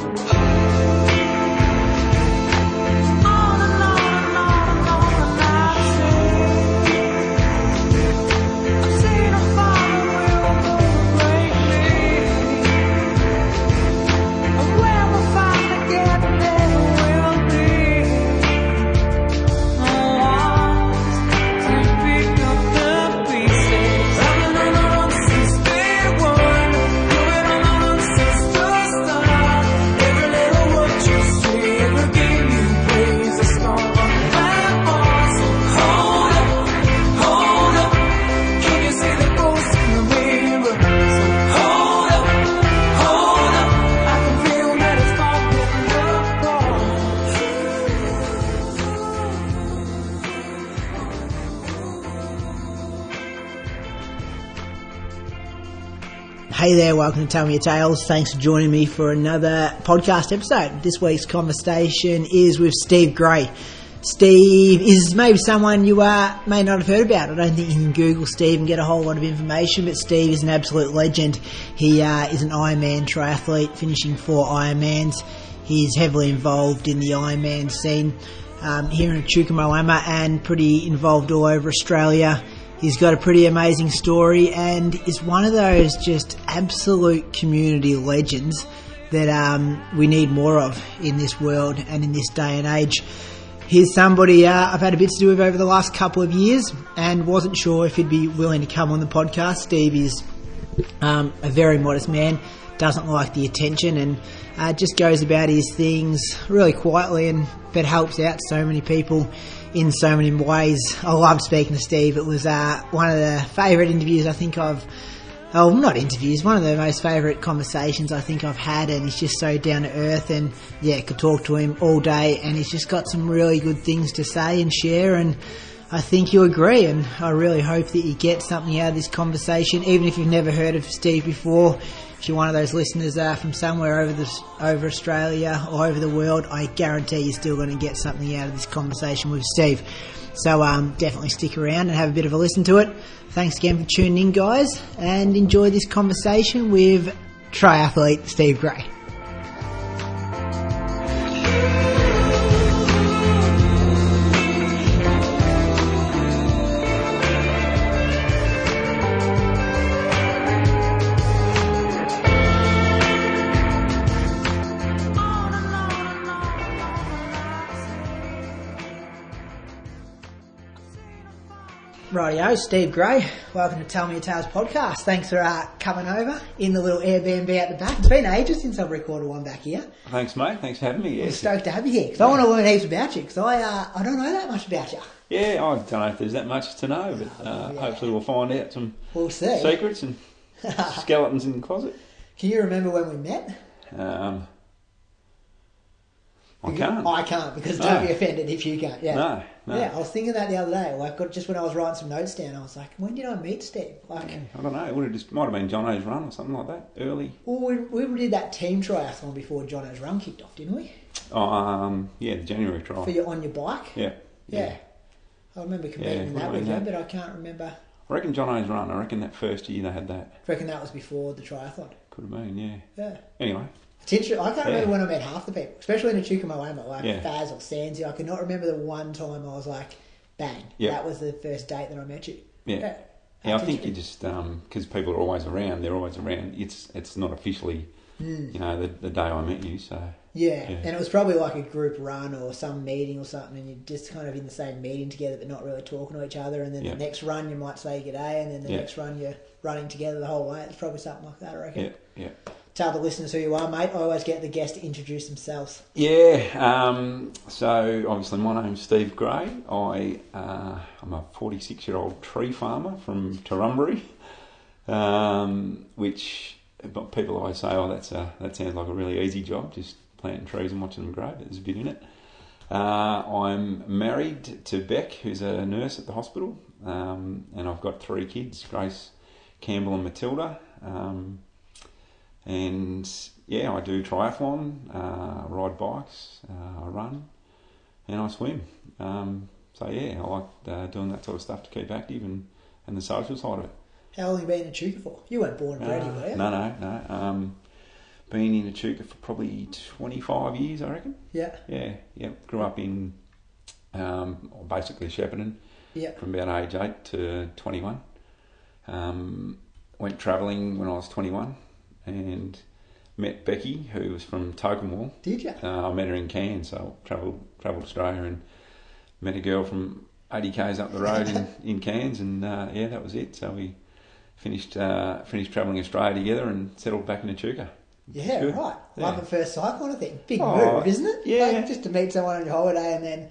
Oh. Hey there, welcome to Tell Me Your Tales. Thanks for joining me for another podcast episode. This week's conversation is with Steve Gray. Steve is maybe someone you uh, may not have heard about. I don't think you can Google Steve and get a whole lot of information, but Steve is an absolute legend. He uh, is an Ironman triathlete, finishing four Ironmans. He's heavily involved in the Ironman scene um, here in Chukamoama and pretty involved all over Australia. He's got a pretty amazing story and is one of those just absolute community legends that um, we need more of in this world and in this day and age. He's somebody uh, I've had a bit to do with over the last couple of years and wasn't sure if he'd be willing to come on the podcast. Steve is um, a very modest man, doesn't like the attention, and uh, just goes about his things really quietly and but helps out so many people in so many ways. I love speaking to Steve. It was uh, one of the favourite interviews I think I've. Oh, not interviews. One of the most favourite conversations I think I've had, and he's just so down to earth. And yeah, could talk to him all day, and he's just got some really good things to say and share. And I think you agree, and I really hope that you get something out of this conversation, even if you've never heard of Steve before. If you're one of those listeners uh, from somewhere over the, over Australia or over the world, I guarantee you're still going to get something out of this conversation with Steve. So um, definitely stick around and have a bit of a listen to it. Thanks again for tuning in, guys, and enjoy this conversation with triathlete Steve Gray. Rightio, Steve Gray. Welcome to Tell Me Your Tales podcast. Thanks for uh, coming over in the little Airbnb at the back. It's been ages since I've recorded one back here. Thanks, mate. Thanks for having me. I'm Yes. stoked to have you here because I want to learn heaps about you because I uh, I don't know that much about you. Yeah, I don't know if there's that much to know, but uh, Yeah. hopefully we'll find out some We'll see. secrets and skeletons in the closet. Can you remember when we met? Um, I can't. I can't because don't be offended if you can't. Yeah. No, no. Yeah, I was thinking that the other day. Like just when I was writing some notes down, I was like, when did I meet Steve? Like, I don't know. It would have just might have been John O's run or something like that early. well, we, we did that team triathlon before John O's run kicked off, didn't we? Oh, um, yeah, the January trial. For you on your bike. Yeah, Yeah. I remember competing in that weekend, but I can't remember. I reckon John O's run. I reckon that first year they had that. I reckon that was before the triathlon. Could have been, yeah. Yeah. Anyway, It's interesting. I can't Yeah. remember when I met half the people, especially in a Chukamoama, like Yeah. Faz or Sansi. I cannot remember the one time I was like, bang, Yeah. that was the first date that I met you. yeah. Yeah, I think you just um, because people are always around. They're always around. It's it's not officially, hmm. you know, the, the day I met you. So Yeah. Yeah. and it was probably like a group run or some meeting or something, and you're just kind of in the same meeting together, but not really talking to each other. And then Yeah. the next run, you might say good day, and then the Yeah. next run, you're running together the whole way. It's probably something like that, I reckon. yeah, yeah. Tell the listeners who you are, mate. I always get the guests to introduce themselves. Yeah, um, so obviously my name's Steve Gray. I, uh, I'm a 46 year old tree farmer from Torrumbarry, um, which people always say, "Oh, that's a, that sounds like a really easy job, just planting trees and watching them grow." But there's a bit in it. Uh, I'm married to Beck, who's a nurse at the hospital, um, and I've got three kids: Grace, Campbell, and Matilda. Um, and yeah, I do triathlon, uh, ride bikes, uh, I run, and I swim. Um, so yeah, I like uh, doing that sort of stuff to keep active and, and the social side of it. How long have you been in Echuca for? You weren't born and bred here, were you? No, no, no. Um, been in Echuca for probably 25 years, I reckon. Yeah, Yeah, yeah. Grew up in um, basically Shepparton yeah. from about age 8 to 21. Um, went travelling when I was 21 and met Becky, who was from Tocumwal. Did you? Uh, I met her in Cairns, so I travelled travelled Australia and met a girl from 80 k's up the road in, in Cairns, and uh, yeah, that was it. So we finished uh, finished travelling Australia together and settled back in Echuca. Yeah, right. Yeah. Love at first sight kind of thing. Big Oh, move, isn't it? yeah. Like, just to meet someone on your holiday and then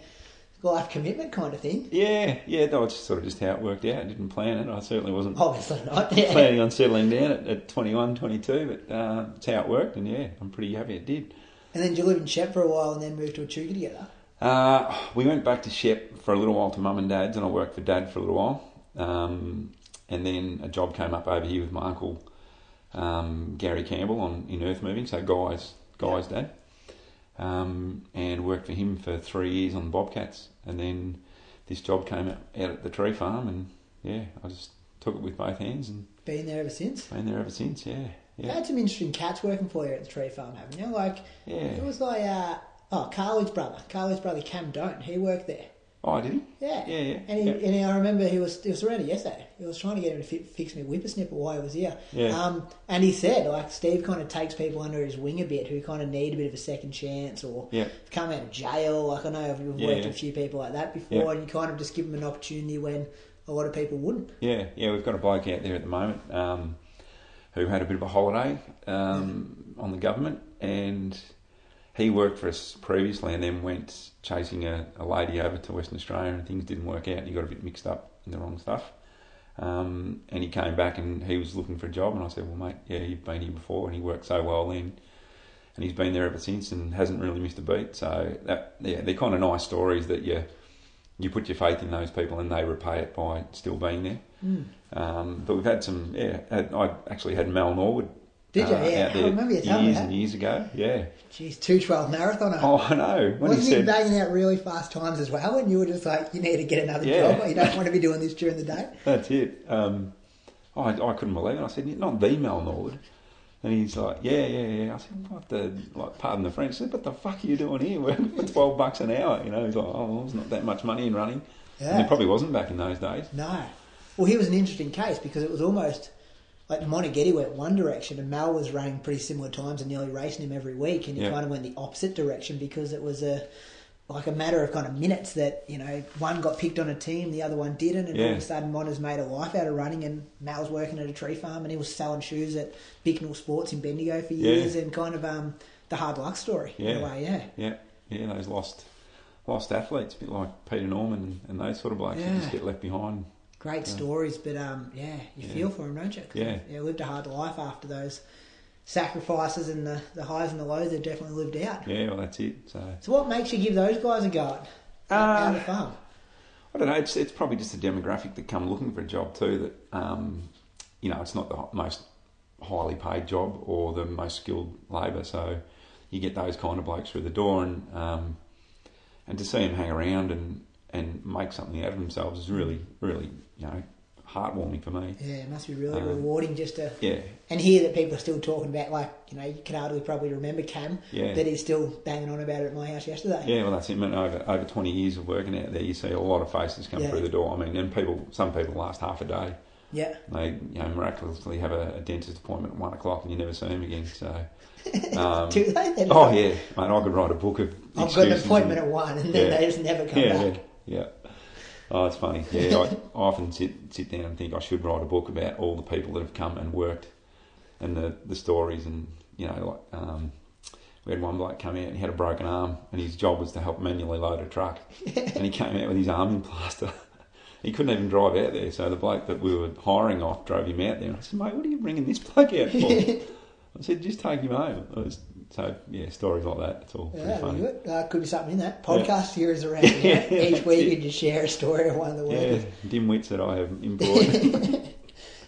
life commitment kind of thing. Yeah, yeah, that was sort of just how it worked out. I didn't plan it. I certainly wasn't Obviously not. Yeah. planning on settling down at, at 21, 22, but uh, it's how it worked, and yeah, I'm pretty happy it did. And then did you live in Shep for a while and then moved to Echuca together? Uh, we went back to Shep for a little while to mum and dad's, and I worked for dad for a little while. Um, and then a job came up over here with my uncle um, Gary Campbell on in earth moving, so guys, guys dad, um, and worked for him for three years on the Bobcats. And then this job came out, out at the tree farm, and yeah, I just took it with both hands and Been there ever since? been there ever since. Yeah, You had some interesting cats working for you at the tree farm, haven't you? Like, yeah. it was like, uh, oh, Carly's brother. Carly's brother, Cam Don't. He worked there. Oh, did he? Yeah. Yeah, yeah, And, he, yeah. and I remember he was, he was around yesterday. He was trying to get him to fi- fix me a whippersnipper while he was here. Yeah. Um, and he said, like, Steve kind of takes people under his wing a bit who kind of need a bit of a second chance or Yeah. come out of jail. Like, I know I've worked Yeah, with a few people like that before, and you kind of just give them an opportunity when a lot of people wouldn't. Yeah, yeah, we've got a bloke out there at the moment um, who had a bit of a holiday um, on the government, and he worked for us previously, and then went chasing a, a lady over to Western Australia, and things didn't work out, and he got a bit mixed up in the wrong stuff. Um, and he came back, and he was looking for a job, and I said, "Well, mate, yeah, you've been here before, and he worked so well then." And he's been there ever since, and hasn't really missed a beat. So that, yeah, they're kind of nice stories that you you put your faith in those people, and they repay it by still being there. Mm. Um, but we've had some, yeah. Had, I actually had Mel Norwood. Did you? uh, Yeah, I remember you telling me years that. and years ago. Yeah. Jeez, 212 marathoner. Oh, I know. When Wasn't he said, banging out really fast times as well? And you were just like, you need to get another Yeah. job. You don't want to be doing this during the day. "That's it," um, I, I couldn't believe it. I said, "Not the Mel Norwood." And he's like, "Yeah, yeah, yeah." I said, "What the like? Pardon the French." I said, "What the fuck are you doing here? For twelve bucks an hour?" You know, he's like, "Oh, there's not that much money in running." And Yeah. there probably wasn't back in those days. No. Well, he was an interesting case because it was almost like Moneghetti went one direction and Mal was running pretty similar times and nearly racing him every week, and he Yeah. kind of went the opposite direction because it was a like a matter of kind of minutes that you know one got picked on a team, the other one didn't, and all of a sudden Mon has made a life out of running, and Mal's working at a tree farm, and he was selling shoes at Bicknell Sports in Bendigo for Yeah. years, and kind of um, the hard luck story in Yeah. a way, yeah. Yeah, yeah, those lost lost athletes, a bit like Peter Norman and, and those sort of blokes that just get left behind. Great Yeah. stories, but um, yeah, you Yeah. feel for him, don't you? 'Cause Yeah. they- yeah, lived a hard life after those sacrifices and the, the highs and the lows they've definitely lived out. Yeah, well, that's it. So So, what makes you give those guys a go at Uh, out of farm? I don't know. It's it's probably just a demographic that come looking for a job too. That um, you know, it's not the most highly paid job or the most skilled labour. So you get those kind of blokes through the door, and um, and to see them hang around and and make something out of themselves is really really you know heartwarming for me. Yeah, it must be really um, rewarding just to Yeah, and hear that people are still talking about like you know you can hardly probably remember Cam Yeah. that he's still banging on about it at my house yesterday. Yeah, well, that's it. I mean, over over twenty years of working out there, you see a lot of faces come Yeah. through the door. I mean, and people, some people last half a day. Yeah. They, you know, miraculously have a, a dentist appointment at one o'clock, and you never see them again. So, um, Do they then? oh yeah, mate, I could write a book of. I've got an appointment and- at one, and then Yeah. they just never come yeah, back. yeah, yeah. Oh, it's funny. Yeah, I, I often sit sit down and think I should write a book about all the people that have come and worked, and the the stories, and you know, like um, we had one bloke come out and he had a broken arm, and his job was to help manually load a truck, and he came out with his arm in plaster. He couldn't even drive out there, so the bloke that we were hiring off drove him out there. And I said, "Mate, what are you bringing this bloke out for?" I said, just take him home. It was, so yeah, stories like that. It's all pretty Yeah, funny. good. Uh, could be something in that podcast series around. you know, Yeah, Each week you just share a story of one of the Yeah, workers. dimwits that I have employed.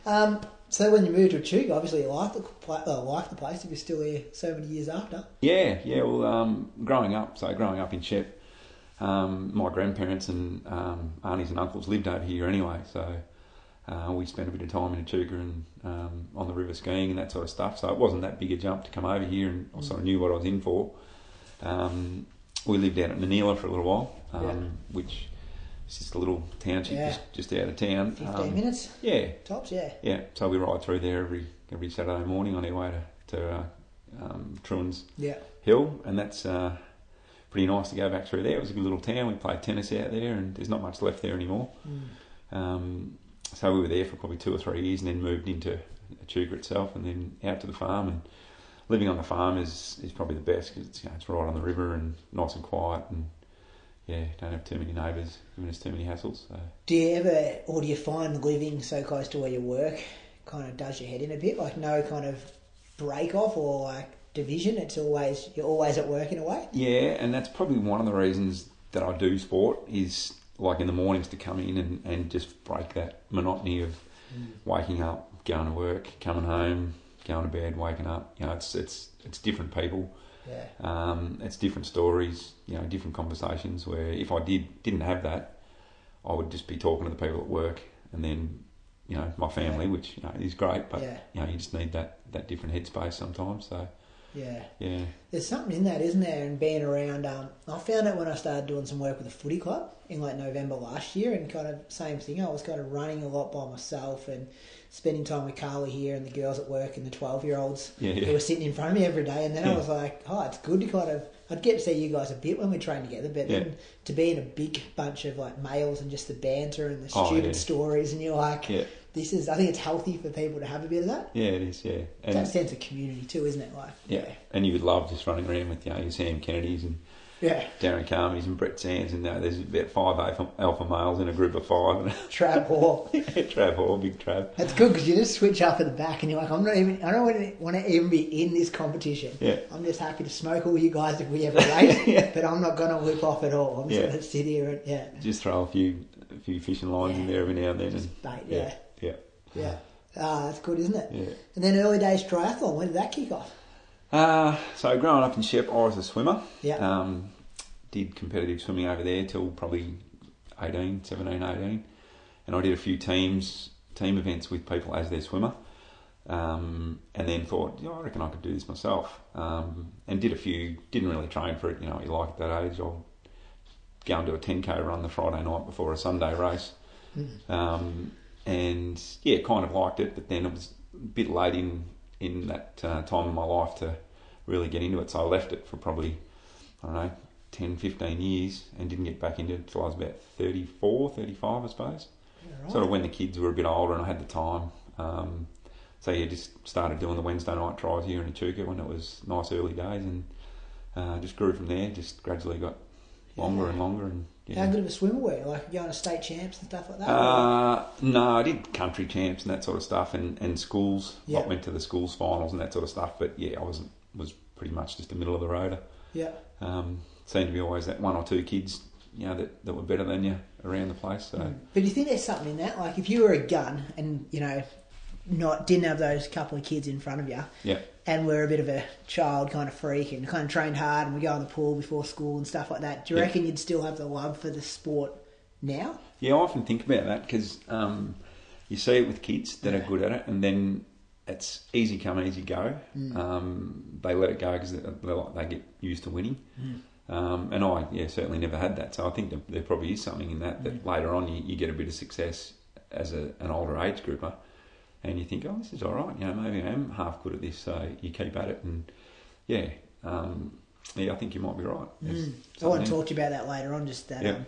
Um, so when you moved to Echuca, obviously you liked the, pla- uh, liked the place. If you're still here so many years after. Yeah, yeah. Well, um, growing up, so growing up in Shep, um, my grandparents and um, aunties and uncles lived over here anyway. So uh, we spent a bit of time in Echuca and um, on the river skiing and that sort of stuff. So it wasn't that big a jump to come over here, and I sort of knew what I was in for. Um, we lived out at Nanneella for a little while, um, Yeah. which is just a little township Yeah. just, just out of town. Fifteen Um, minutes Yeah, tops. Yeah. yeah. So we ride through there every every Saturday morning on our way to, to uh, um, Truan's Yeah. Hill, and that's uh, pretty nice to go back through there. It was a good little town. We played tennis out there, and there's not much left there anymore. Mm. Um, so we were there for probably two or three years, and then moved into Echuca itself, and then out to the farm. And living on the farm is, is probably the best because it's, you know, it's right on the river and nice and quiet, and yeah, don't have too many neighbours giving us too many hassles. So. Do you ever, or do you find living so close to where you work kind of does your head in a bit? Like no kind of break off or like division. It's always you're always at work in a way. Yeah, and that's probably one of the reasons that I do sport is like in the mornings to come in and, and just break that monotony of waking up, going to work, coming home, going to bed, waking up. You know, it's it's it's different people. Yeah. Um, it's different stories, you know, different conversations. Where if I did didn't have that, I would just be talking to the people at work, and then you know my family, which you know is great, but Yeah. you know you just need that that different headspace sometimes. So Yeah. yeah, There's something in that, isn't there? And being around, um, I found it when I started doing some work with the footy club in like November last year, and kind of same thing. I was kind of running a lot by myself and spending time with Carly here and the girls at work and the twelve year olds Yeah, yeah. who were sitting in front of me every day. And then I was like, oh, it's good to kind of. I'd get to see you guys a bit when we train together, but Yeah. then to be in a big bunch of like males and just the banter and the Oh, stupid yeah. stories, and you're like, Yeah. This is. I think it's healthy for people to have a bit of that. yeah, it is. Yeah, and that sense of community too, isn't it? Like, Yeah, and you would love just running around with you know your Sam Kennedys and yeah. Darren Carmodys and Brett Sands, and uh, there's about five alpha, alpha males in a group of five. Trav Hall. Trav Hall, big Trav. That's good because you just switch up at the back and you're like, I'm not even, I don't want to, even be in this competition. Yeah. I'm just happy to smoke all you guys if we ever race, Yeah. but I'm not going to whip off at all. I'm just Yeah. going to sit here and, yeah, Just throw a few a few fishing lines in there every now and then, and bait, yeah, yeah, yeah. Ah, that's good, isn't it? yeah. And then early days triathlon, when did that kick off? Uh, so growing up in Shep, I was a swimmer. Yeah. Um, did competitive swimming over there till probably 18, 17, 18. And I did a few teams, team events with people as their swimmer. Um, and then thought, yeah, I reckon I could do this myself. Um, and did a few, didn't really train for it, you know, what you like at that age. I'll go and do a 10k run the Friday night before a Sunday race. Um, and yeah, kind of liked it, but then it was a bit late in, in that uh, time of my life to really get into it. So I left it for probably, I don't know, 10, 15 years and didn't get back into it until I was about 34, 35, I suppose. Right. Sort of when the kids were a bit older and I had the time. Um, so yeah, just started doing the Wednesday night tries here in Echuca when it was nice early days and uh, just grew from there. Just gradually got longer Yeah. and longer and How good of a swimmer were you? Like going to state champs and stuff like that? Uh, no, I did country champs and that sort of stuff, and, and schools. Yeah. I went to the schools finals and that sort of stuff. But yeah, I wasn't was pretty much just a middle of the road. yeah. Um, seemed to be always that one or two kids, you know, that, that were better than you around the place. So But do you think there's something in that? Like if you were a gun and, you know, not didn't have those couple of kids in front of you, yeah, and we're a bit of a child kind of freak and kind of trained hard and we go in the pool before school and stuff like that, do you Yeah. reckon you'd still have the love for the sport now? yeah. I often think about that because um, you see it with kids that Yeah. are good at it, and then it's easy come, easy go. Mm. Um, they let it go because they, they like- they get used to winning. Mm. Um, and I, yeah, certainly never had that. So I think that there probably is something in that Mm. that later on you, you get a bit of success as a, an older age grouper, and you think, oh, this is all right. You know, maybe I am half good at this. So you keep at it, and yeah, um, yeah, I think you might be right. Mm. I want to talk to you about that later on, just that Yeah. um,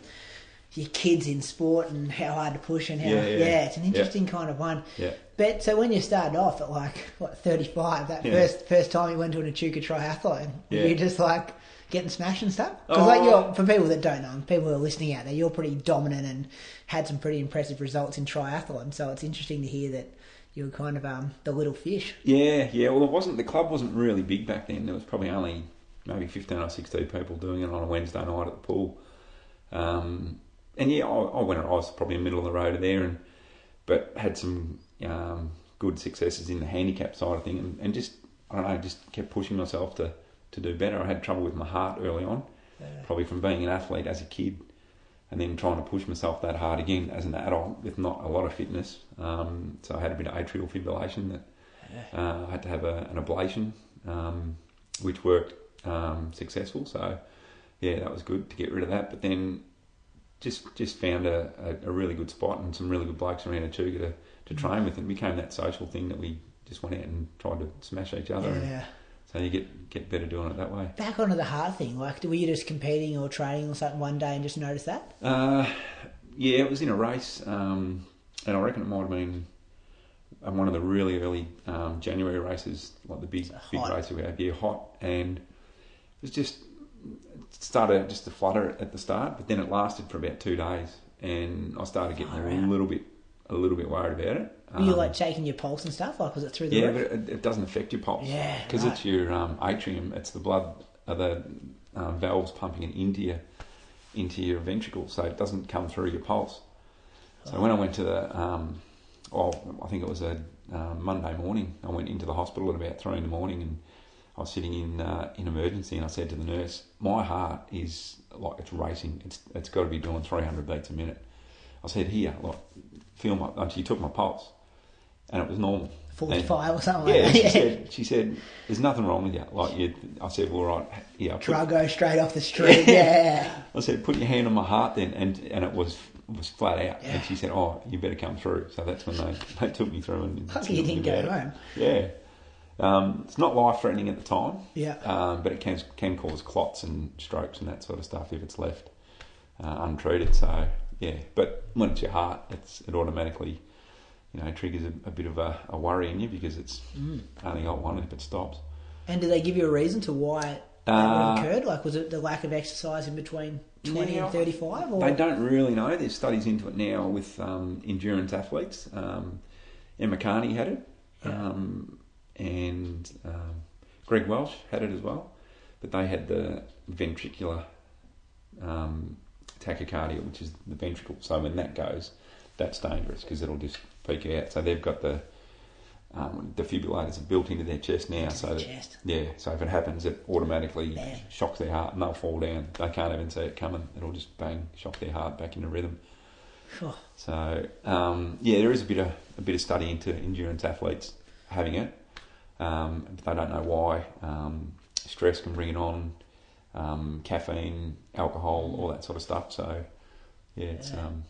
your kids in sport and how hard to push and how, Yeah, yeah, yeah. it's an interesting kind of one. Yeah, But so when you started off at like what thirty five, that first first time you went to an Echuca triathlon, Yeah. were you just like getting smashed and stuff? Because like Oh. you're for people that don't know, people who are listening out there, you're pretty dominant and had some pretty impressive results in triathlon. So it's interesting to hear that you were kind of um, the little fish. Yeah, yeah. Well, it wasn't. The club wasn't really big back then. There was probably only maybe fifteen or sixteen people doing it on a Wednesday night at the pool. Um, and yeah, I, I went. I was probably in the middle of the road there, and but had some um, good successes in the handicap side of thing, and, and just I don't know, just kept pushing myself to to do better. I had trouble with my heart early on, probably from being an athlete as a kid, and then trying to push myself that hard again as an adult with not a lot of fitness. Um, so I had a bit of atrial fibrillation that uh, I had to have a, an ablation, um, which worked um, successful. So yeah, that was good to get rid of that. But then just just found a, a, a really good spot and some really good blokes around Echuca to, to train with, and it became that social thing that we just went out and tried to smash each other. And Yeah. So you get get better doing it that way. Back onto the hard thing, like were you just competing or training or something one day and just noticed that? Uh, yeah, it was in a race, um, and I reckon it might have been um, one of the really early um, January races, like the big big race we had. Yeah, hot, and it was just it started just to flutter at the start, but then it lasted for about two days, and I started getting Far a out. little bit a little bit worried about it. Were you Um, like taking your pulse and stuff? Like was it through the yeah, roof? but it, it doesn't affect your pulse. Yeah, because right. it's your um, atrium. It's the blood, uh, the um, valves pumping it into your into your ventricles, so it doesn't come through your pulse. So when I went to the, um, well, I think it was a um, Monday morning. I went into the hospital at about three in the morning, and I was sitting in uh, in emergency, and I said to the nurse, "My heart is like it's racing. It's it's got to be doing 300 beats a minute." I said, "Here, like, feel my." She took my pulse, and it was normal. And- Forty-five or something yeah, like she said, she said, there's nothing wrong with you. Like you, I said, well, right, yeah. Put- Druggo straight off the street. Yeah. I said, put your hand on my heart then, and and it was was flat out. Yeah. And she said, oh, you better come through. So that's when they, they took me through and. Lucky you didn't go home. Yeah, um, it's not life threatening at the time. Yeah. um, but it can can cause clots and strokes and that sort of stuff if it's left uh, untreated. So yeah, but when it's your heart, it's it automatically. You know, triggers a, a bit of a, a worry in you because it's Mm. only got one if it stops. And did they give you a reason to why that would Uh, occurred? Like, was it the lack of exercise in between 20 Yeah, and 35? Or? They don't really know. There's studies into it now with um, endurance athletes. Um, Emma Carney had it, Yeah. um, and um, Greg Welch had it as well. But they had the ventricular um, tachycardia, which is the ventricle. So when that goes, that's dangerous because it'll just peak out. So they've got the um, defibrillators are built into their chest now. Into so that, chest. yeah, so if it happens, it automatically Bang. shocks their heart and they'll fall down. They can't even see it coming. It'll just bang, shock their heart back into rhythm. Phew. So um, yeah, there is a bit of a bit of study into endurance athletes having it, um, but they don't know why. Um, stress can bring it on, um, caffeine, alcohol, all that sort of stuff. So yeah, it's Yeah. um,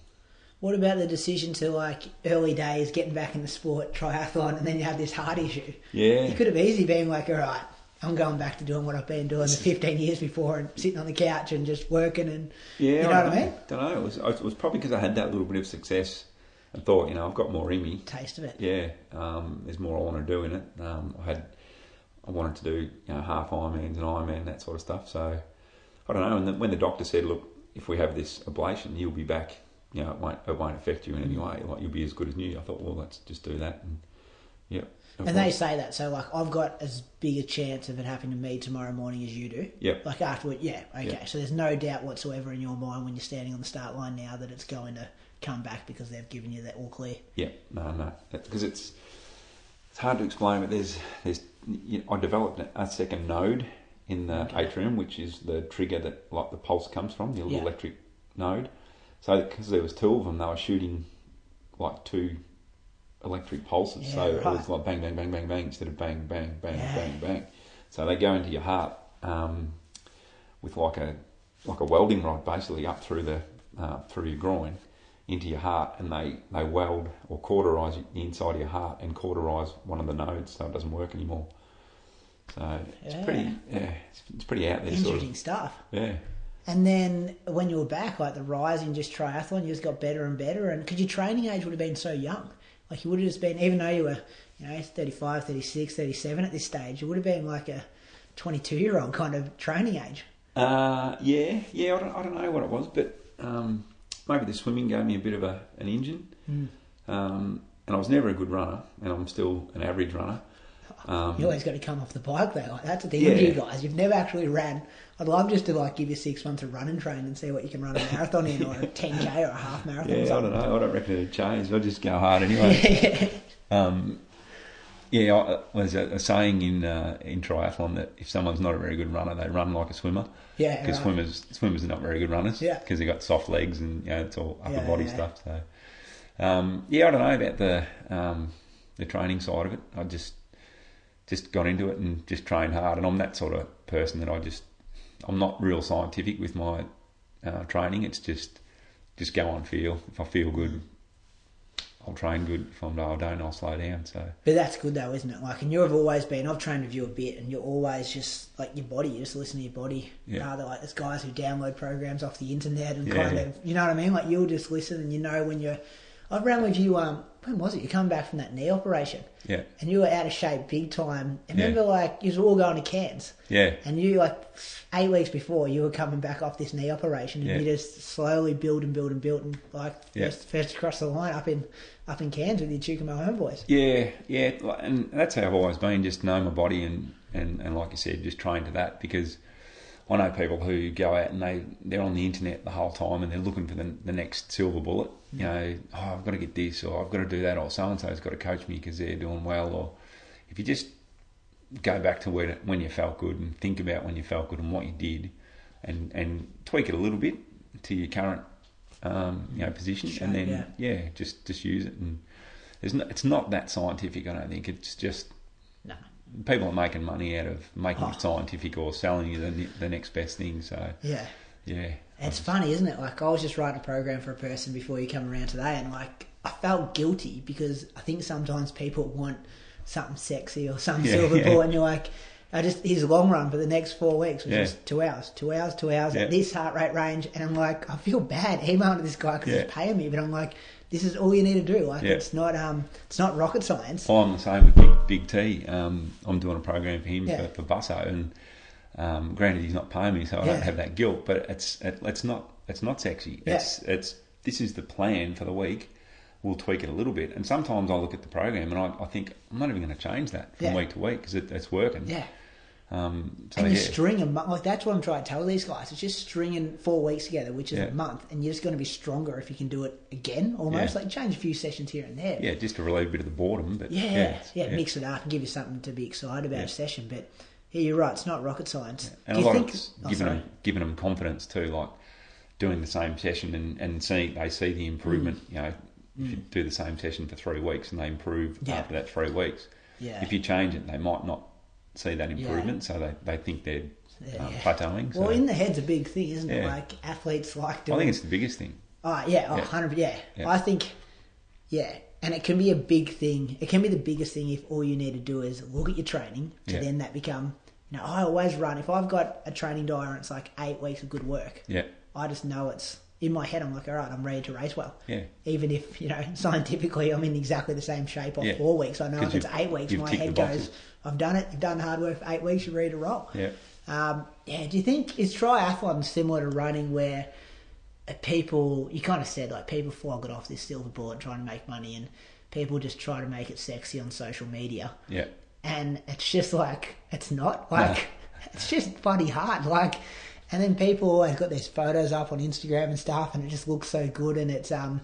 What about the decision to, like, early days, getting back in the sport, triathlon, and then you have this heart issue? yeah. You could have easily been like, all right, I'm going back to doing what I've been doing the 15 years before and sitting on the couch and just working and, Yeah, you know what I mean? Don't know. It was it was probably because I had that little bit of success and thought, you know, I've got more in me. Taste of it. Yeah, um, there's more I want to do in it. Um, I had, I wanted to do you know half Ironmans and Ironman that sort of stuff. So I don't know. And then when the doctor said, look, if we have this ablation, you'll be back. You know, it won't it won't affect you in any way. Like you'll be as good as new. I thought, well, let's just do that. And yeah, And they say that, so like I've got as big a chance of it happening to me tomorrow morning as you do. Yep. Like afterward, yeah, okay. Yep. So there's no doubt whatsoever in your mind when you're standing on the start line now that it's going to come back because they've given you that all clear. Yeah, no, no, because it's it's hard to explain. But there's there's you know, I developed a second node in the Okay. atrium, which is the trigger that like the pulse comes from, the little electric node. So because there was two of them, they were shooting like two electric pulses. Yeah, so it was like bang, bang, bang, bang, bang instead of bang, bang, bang, Yeah. bang, bang. So they go into your heart um, with like a like a welding rod, basically up through the uh, through your groin into your heart, and they they weld or cauterize the inside of your heart and cauterize one of the nodes, so it doesn't work anymore. So it's Yeah. pretty, yeah, it's, it's pretty out there, sort Interesting of, stuff. yeah. And then when you were back, like the rise in just triathlon, you just got better and better. And because your training age would have been so young, like you would have just been, even though you were, you know, 35, 36, 37 at this stage, you would have been like a 22 year old kind of training age. Uh, yeah, yeah. I don't, I don't know what it was, but um, maybe the swimming gave me a bit of a an engine. Um, and I was never a good runner, and I'm still an average runner. Um, You always got to come off the bike though. Like, that's the thing Yeah. with you guys. You've never actually ran. I'd love just to like give you six months of running train and see what you can run a marathon in, or a ten k or a half marathon. yeah, I don't know. I don't reckon it'd change. I'll just go hard anyway. um, yeah, I, there's a, a saying in uh, in triathlon that if someone's not a very good runner, they run like a swimmer. Yeah, because right. swimmers swimmers are not very good runners. Yeah. because they've got soft legs and you know it's all upper Yeah, body yeah. stuff. So um, yeah, I don't know about the um, the training side of it. I just just got into it and just trained hard, and I'm that sort of person that I just I'm not real scientific with my uh, training. It's just just go on feel. If I feel good, I'll train good. If I'm, I don't, I'll slow down. So But that's good though, isn't it? Like, and you've always been. I've trained with you a bit, and you're always just like your body. You just listen to your body. Yeah. Rather like there's guys who download programs off the internet and Yeah. kind of, you know what I mean? Like you'll just listen and you know when you're. I've ran with you. Um, when was it? You come back from that knee operation, yeah, and you were out of shape big time. And Yeah. remember, like you were all going to Cairns. yeah, And you, like, eight weeks before, you were coming back off this knee operation, and Yeah. you just slowly build and build and build, and like Yeah. first, first across the line up in up in Cairns with your Chukomo homeboys. Yeah, yeah, and that's how I've always been. Just know my body and, and, and like you said, just train to that because I know people who go out and they they're on the internet the whole time and they're looking for the, the next silver bullet. You know, oh, I've got to get this or I've got to do that or so and so's got to coach me because they're doing well. Or if you just go back to when when you felt good and think about when you felt good and what you did, and and tweak it a little bit to your current um, you know position, Sure, and then yeah. yeah, just just use it and. There's no, it's not that scientific, I don't think. It's just No. People are making money out of making Oh. it scientific or selling you the, the next best thing. So Yeah. yeah, It's funny, isn't it? Like I was just writing a program for a person before you come around today, and like I felt guilty because I think sometimes people want something sexy or some Yeah, silver yeah. ball, and you're like, I just his long run for the next four weeks was Yeah. just two hours, two hours, two hours at this heart rate range, and I'm like, I feel bad emailing to this guy because he's paying me, but I'm like, this is all you need to do. Like Yeah. it's not um, it's not rocket science. I'm the same with Big, Big T. Um, I'm doing a program for him Yeah. for, for Busso, and um, granted he's not paying me, so I Yeah. don't have that guilt. But it's it, it's not it's not sexy. It's it's this is the plan for the week. We'll tweak it a little bit, and sometimes I look at the program and I, I think I'm not even going to change that from week to week because it, it's working. Yeah. Um, so And you yeah. string them like that's what I'm trying to tell these guys. It's just stringing four weeks together, which is Yeah. a month, and you're just going to be stronger if you can do it again. Almost Yeah. like change a few sessions here and there. yeah, just to relieve a bit of the boredom. But yeah, yeah, Mix it up and give you something to be excited about a session. But yeah, you're right. It's not rocket science. And Do a lot think? of it's oh, giving them giving them confidence too, like doing the same session and, and seeing they see the improvement. Mm. You know, if you do the same session for three weeks and they improve after that three weeks. Yeah. If you change it, they might not see that improvement, so they, they think they're Yeah, um, yeah. plateauing. So Well, in the head's a big thing, isn't it? Like athletes like I think it's the biggest thing. Oh yeah, oh, Yeah. 100 yeah. Yeah. I think yeah, and it can be a big thing. It can be the biggest thing if all you need to do is look at your training to Yeah. then that become. You know, I always run. If I've got a training diary and it's like eight weeks of good work, Yeah, I just know it's in my head. I'm like, all right, I'm ready to race well. Yeah. Even if you know scientifically I'm in exactly the same shape or Yeah. four weeks, I know if it's eight weeks, my head goes. I've done it. You've done hard work for eight weeks. You're ready to roll. yeah. Um, yeah, do you think is triathlon similar to running where people you kind of said like people flog it off this silver bullet trying to make money and people just try to make it sexy on social media Yeah, and it's just like it's not like it's just bloody hard like and then people always got these photos up on Instagram and stuff and it just looks so good and it's um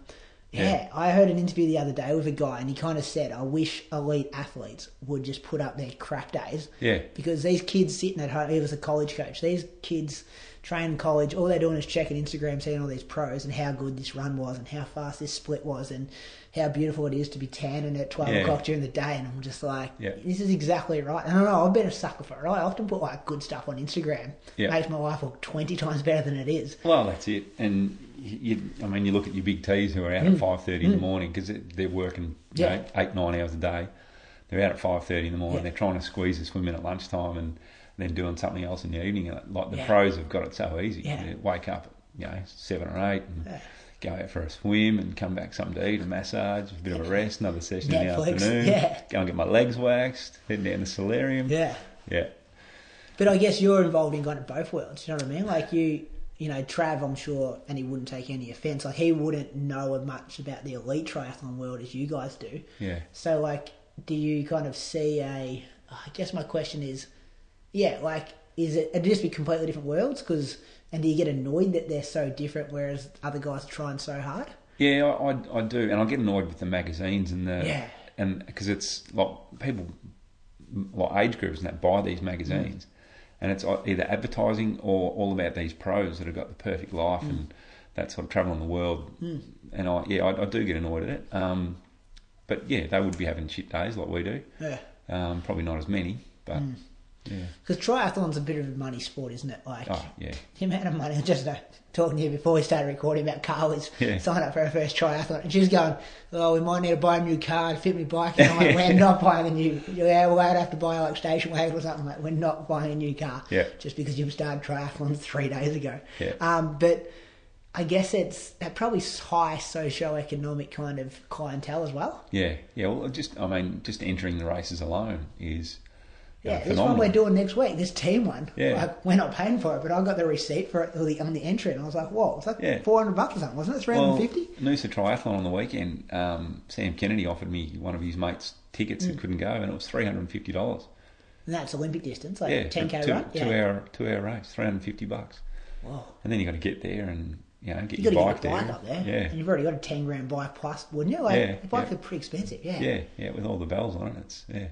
yeah, Yeah. I heard an interview the other day with a guy and he kind of said I wish elite athletes would just put up their crap days Yeah. because these kids sitting at home he was a college coach these kids train in college all they're doing is checking Instagram seeing all these pros and how good this run was and how fast this split was and how beautiful it is to be tanning at 12 Yeah. o'clock during the day and I'm just like Yeah. this is exactly right. And I don't know, I've been a sucker for it. I often put like good stuff on Instagram. Yeah. Makes my life look 20 times better than it is. Well, that's it. And you, I mean, you look at your big T's who are out at five thirty in the morning because they're working Mm. Yeah. know, eight nine hours a day. They're out at five thirty in the morning. They're trying to squeeze a swim in at lunchtime and then doing something else in the evening. Like the Yeah. pros have got it so easy. Yeah. They wake up, you know, seven or eight and Yeah. go out for a swim and come back something to eat, a massage, a bit of a rest, another session in the Netflix, afternoon. yeah. Go and get my legs waxed. Head down to solarium. Yeah. Yeah. But I guess you're involved in kind of both worlds. You know what I mean? Like you, you know, Trav, I'm sure, and he wouldn't take any offence. Like he wouldn't know as much about the elite triathlon world as you guys do. Yeah. So, like, do you kind of see a? I guess my question is, yeah, like, is it? It'd just be completely different worlds because, and do you get annoyed that they're so different, whereas other guys are trying so hard? Yeah, I, I, I do, and I get annoyed with the magazines and the Yeah. and because it's like people like age groups and that buy these magazines, Mm. and it's either advertising or all about these pros that have got the perfect life Mm. and that sort of traveling the world. And I yeah, I, I do get annoyed at it. Um, but yeah, they would be having shit days like we do. Yeah. Um, probably not as many, but Mm. yeah. Because triathlon's a bit of a money sport, isn't it? Like Oh yeah, the amount of money. I was just uh, talking to you before we started recording about Carly's Yeah. sign up for her first triathlon, and she's going, "Oh, we might need to buy a new car to fit my bike." And I'm like, "We're not buying a new. Yeah, we'll have to buy like station wagon or something. Like, we're not buying a new car. Yeah. just because you've started triathlons three days ago. Yeah. Um, but I guess it's that probably high socio-economic kind of clientele as well. yeah, yeah. Well, just I mean, just entering the races alone is Yeah, this one we're doing next week, this team one. Yeah. Like, we're not paying for it, but I got the receipt for it on the, on the entry, and I was like, "Whoa, it's like Yeah. four hundred bucks or something, wasn't it? Three hundred Well, and fifty. Noosa Triathlon on the weekend, um, Sam Kennedy offered me one of his mates' tickets Mm. that couldn't go, and it was three hundred and fifty dollars. And that's Olympic distance, like Yeah, ten k two, run. two Yeah. hour two hour race, three hundred and fifty bucks, Whoa. and then you got to get there and you know get You your bike get your bike there. up there, Yeah, and you've already got a ten grand bike plus, wouldn't you? Like, Yeah, the bikes yeah. are pretty expensive. Yeah. yeah, yeah, with all the bells on it, it's yeah.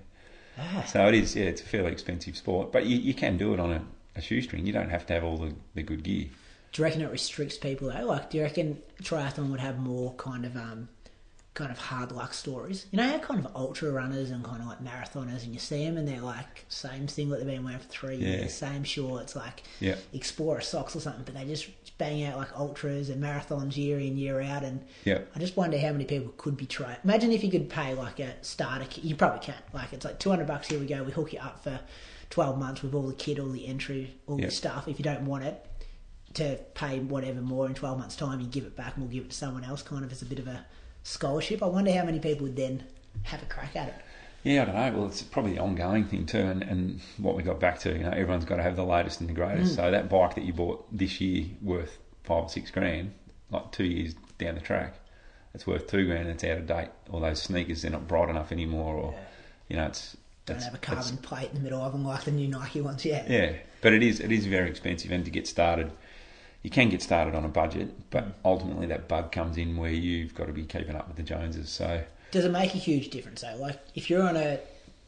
Ah. So it is, yeah, it's a fairly expensive sport, but you, you can do it on a, a shoestring. You don't have to have all the, the good gear. Do you reckon it restricts people though? Like, do you reckon triathlon would have more kind of um, kind of hard luck stories? You know how kind of ultra runners and kind of like marathoners, and you see them and they're like same thing that they've been wearing for three Yeah. years, same shorts, like Yeah. Explorer socks or something, but they just bang out like ultras and marathons year in year out, and Yeah. I just wonder how many people could be trying. Imagine if you could pay like a starter kit. You probably can. Like it's like two hundred bucks. Here we go. We hook you up for twelve months with all the kit, all the entry, all Yeah. the stuff. If you don't want it, to pay whatever more in twelve months' time, you give it back, and we'll give it to someone else, kind of as a bit of a scholarship. I wonder how many people would then have a crack at it. Yeah, I don't know. Well, it's probably the ongoing thing too, and, and what we got back to, you know, everyone's got to have the latest and the greatest. Mm. So that bike that you bought this year, worth five or six grand, like two years down the track, it's worth two grand. and It's out of date. Or those sneakers, they're not bright enough anymore. Or you know, it's Don't it's- have a carbon plate in the middle of them like the new Nike ones. Yeah. Yeah, but it is it is very expensive, and to get started, you can get started on a budget, but ultimately that bug comes in where you've got to be keeping up with the Joneses. So Does it make a huge difference though? Like if you're on a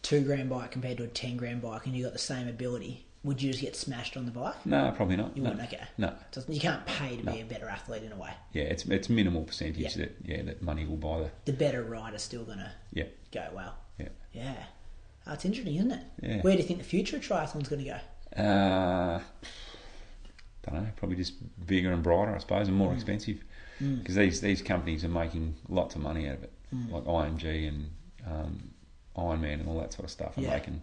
two grand bike compared to a ten grand bike and you've got the same ability, would you just get smashed on the bike? no, probably not. You no. wouldn't. Okay. No, Doesn't- You can't pay to be a better athlete in a way. yeah, it's it's minimal percentage Yeah. that yeah that money will buy the The better rider's still gonna yeah go well. yeah. Yeah. Oh, it's interesting, isn't it? Yeah. Where do you think the future of triathlon's going to go? Uh, don't know. Probably just bigger and brighter, I suppose, and more Mm. expensive. Because these these companies are making lots of money out of it, Mm. like IMG and um, Ironman and all that sort of stuff, are Yeah. making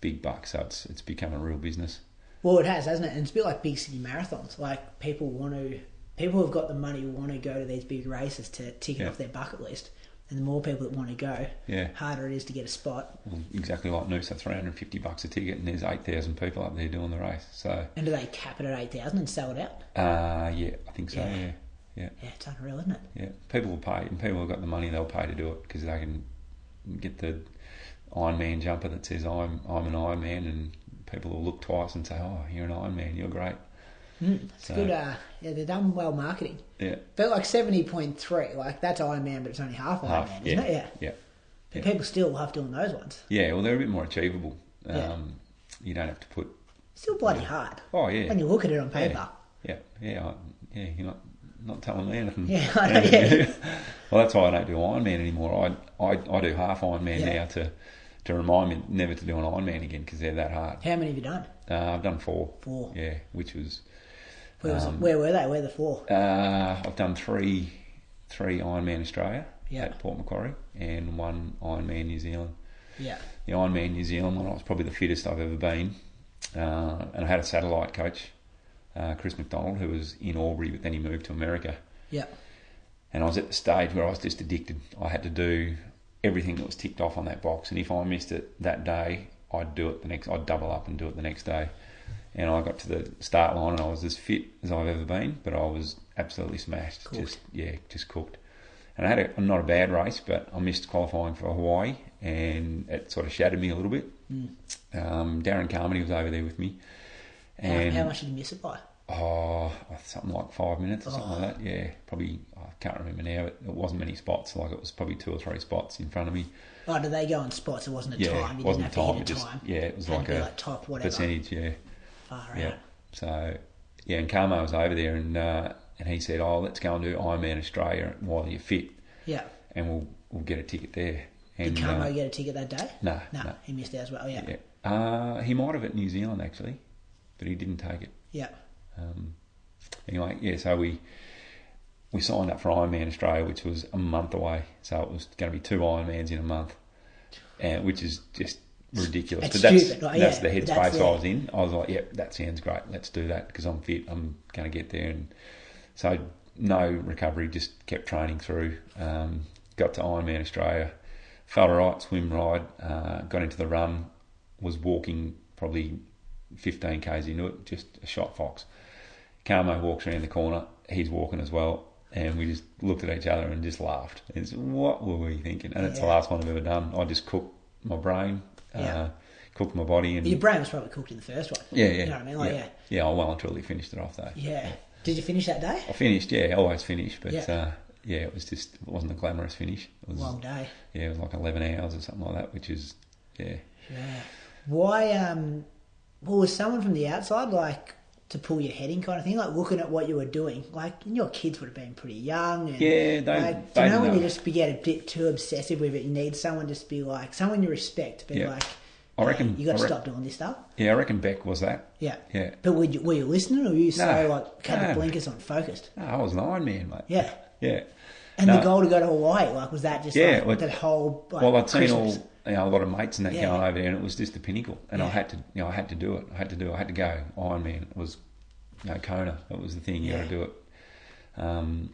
big bucks. So it's it's become a real business. Well, it has, hasn't it? And it's a bit like big city marathons. Like people want to, people who've got the money want to go to these big races to tick it Yeah. off their bucket list. And the more people that want to go, Yeah. harder it is to get a spot. Well, exactly like Noosa, three hundred and fifty bucks a ticket, and there's eight thousand people up there doing the race. So And do they cap it at eight thousand and sell it out? uh, yeah, I think so. Yeah. Yeah, yeah, Yeah, it's unreal, isn't it? yeah. People will pay, and people have got the money, they'll pay to do it because they can get the Iron Man jumper that says I'm I'm an Ironman, and people will look twice and say, "Oh, you're an Iron Man, you're great." Mm, it's So- good. Uh, yeah, they've done well marketing. Yeah, But like seventy point three, like that's Iron Man, but it's only half Iron half. Man, isn't it? Yeah. yeah, But Yeah. people still love doing those ones. yeah. Well, they're a bit more achievable. Um, Yeah. You don't have to put. Still bloody hard Oh yeah, when you look at it on paper. Yeah, yeah, I, yeah. You're not not telling me anything. Yeah, I know, yeah. well, that's why I don't do Ironman anymore. I I, I do half Ironman Yeah. now to to remind me never to do an Ironman again because they're that hard. How many have you done? Uh, I've done four. Four. Yeah, which was Where, was Um. Where were they? Where the four? uh, I've done three three Ironman Australia Yeah. at Port Macquarie and one Ironman New Zealand. Yeah. The Ironman New Zealand one, I was probably the fittest I've ever been, uh, and I had a satellite coach, uh, Chris McDonald, who was in Albury, but then he moved to America. Yeah. And I was at the stage where I was just addicted. I had to do everything that was ticked off on that box, and if I missed it that day, I'd do it the next. I'd double up and do it the next day. And I got to the start line and I was as fit as I've ever been, but I was absolutely smashed. Cooked. Just yeah, just cooked. And I had a, not a bad race, but I missed qualifying for Hawaii, and it sort of shattered me a little bit. Um, Darren Carmody was over there with me, How, and how much did you miss it by? oh, something like five minutes or something like that. Yeah, probably I can't remember now. But it wasn't many spots. Like it was probably two or three spots in front of me. Oh, did they go on spots? It wasn't a Yeah, time. You wasn't didn't have time. to hit a just time. yeah, it was like a like top whatever. percentage. Yeah. Far Yeah. out. So, yeah, and Carmo was over there, and uh, and he said, "Oh, let's go and do Ironman Australia while you're fit, Yeah. and we'll we'll get a ticket there." And Did Carmo uh, get a ticket that day? no, No, no, he missed out as well. Yeah. yeah, uh, he might have at New Zealand actually, but he didn't take it. Yeah. Um, anyway, yeah, so we we signed up for Ironman Australia, which was a month away, so it was going to be two Ironmans in a month, and which is just ridiculous. It's but that's stupid, like, that's yeah, the headspace that's I was in. I was like, yep, that sounds great. Let's do that because I'm fit. I'm going to get there, and so no recovery. Just kept training through. Um, got to Ironman Australia, felt alright, swim ride, uh, got into the run, was walking probably 15 k's into it, just a shot fox. Carmo walks around the corner, he's walking as well, and we just looked at each other and just laughed. It's what were we thinking? And it's the last one I've ever done. I just cooked my brain, Yeah. uh, cooked my body, and Your brain was probably cooked in the first one. yeah, yeah, You know what I mean? Like, yeah. yeah. I well and truly finished it off though. Yeah. Did you finish that day? I finished, yeah, I always finish, but Yeah. uh, yeah, it was just it wasn't a glamorous finish. It was Long day. yeah, it was like eleven hours or something like that, which is yeah. Yeah. Why? Um. Well, was someone from the outside like to pull your head in, kind of thing, like looking at what you were doing? Like your kids would have been pretty young. And, Yeah, they- like, they do you know when you just be get a bit too obsessive with it? You need someone just to be like someone you respect, be Yeah. like. I "Hey, reckon- you got to stop doing this stuff. Yeah, I reckon Beck was that. Yeah. Yeah. But were you, were you listening, or were you so No. like the No. blinkers on, focused? No, I was an Iron Man, mate. Yeah. Yeah. And No. the goal to go to Hawaii, like, was that just Yeah, like well- that whole? Like, well, I'd seen Christmas? all you know, a lot of mates and that Yeah. going over there, and it was just the pinnacle. And I had to, you know, I had to do it. I had to do. it. I had to go. Iron Man it was, you know, Kona. It was the thing. You got to do it. Um,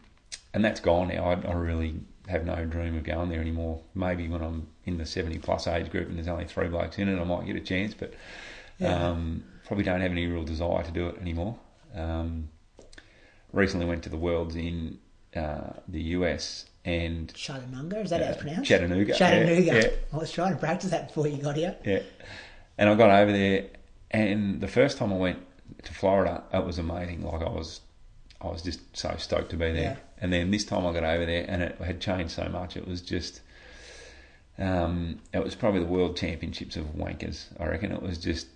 and that's gone now. I, I really have no dream of going there anymore. Maybe when I'm in the seventy plus age group and there's only three blokes in it, I might get a chance. But Yeah. um, probably don't have any real desire to do it anymore. Um, recently went to the Worlds in uh, the US and Chattanooga, is that how it's Uh, pronounced? Chattanooga, Chattanooga. yeah, yeah. I was trying to practice that before you got here. Yeah. And I got over there, and the first time I went to Florida, it was amazing. Like I was, I was just so stoked to be there. Yeah. And then this time I got over there, and it had changed so much. It was just, um, it was probably the World Championships of wankers. I reckon it was just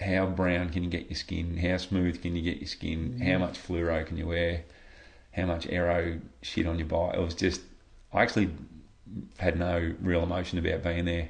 how brown can you get your skin? How smooth can you get your skin? How much fluoro can you wear? How much aero shit on your bike? It was just, I actually had no real emotion about being there,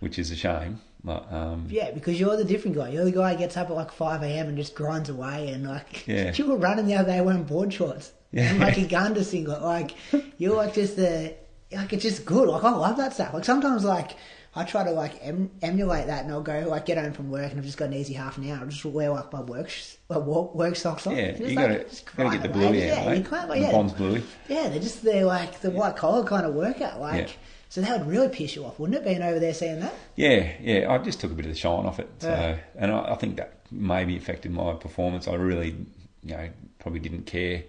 which is a shame. But, um, Yeah, because you're the different guy. You're the guy who gets up at like 5 a.m. and just grinds away. And like, Yeah. you were running the other day wearing board shorts. Yeah. And like a Gunda singlet. Like, you're like just the, like it's just good. Like, I love that stuff. Like, sometimes like, I try to like em- emulate that and I'll go like get home from work and I've just got an easy half an hour. I'll just wear like my work, sh- work, work socks on. yeah, you got got to get the away. bluey Yeah, out, you can't, the yeah. Bonds bluey. Yeah, they're just they're like the white collar kind of workout. Like, Yeah. so that would really piss you off, wouldn't it? Being over there seeing that. Yeah, yeah. I just took a bit of the shine off it, so, Yeah. and I, I think that maybe affected my performance. I really, you know, probably didn't care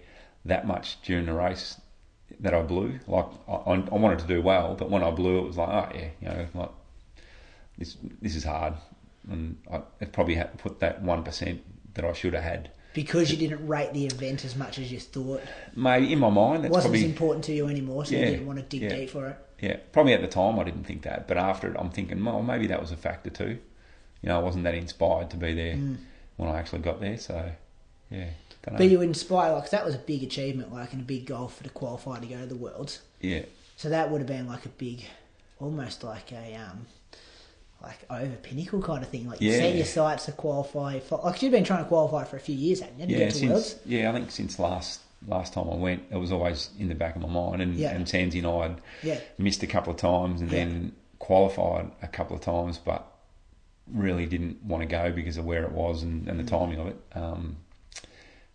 that much during the race that I blew. Like I, I wanted to do well, but when I blew, it was like, oh yeah, you know, like this this is hard, and I it probably had put that one percent that I should have had. Because you didn't rate the event as much as you thought. Maybe in my mind, It that's wasn't probably as important to you anymore, so Yeah, you didn't want to dig yeah. deep for it. Yeah, probably at the time I didn't think that, but after it, I'm thinking, well, maybe that was a factor too. You know, I wasn't that inspired to be there mm. when I actually got there. So, yeah. But you inspire, like that was a big achievement, like, and a big goal for to qualify to go to the Worlds. yeah, So that would have been like a big, almost like a, um, like over pinnacle kind of thing. Like, you set Yeah. your sights to qualify for, like, you've been trying to qualify for a few years, haven't you? Yeah. get to Since Worlds? yeah, I think since last last time I went, it was always in the back of my mind. And Yeah. and Sansi and I had Yeah. missed a couple of times, and Yeah. then qualified a couple of times, but really didn't want to go because of where it was and, Mm. and the timing of it. Um,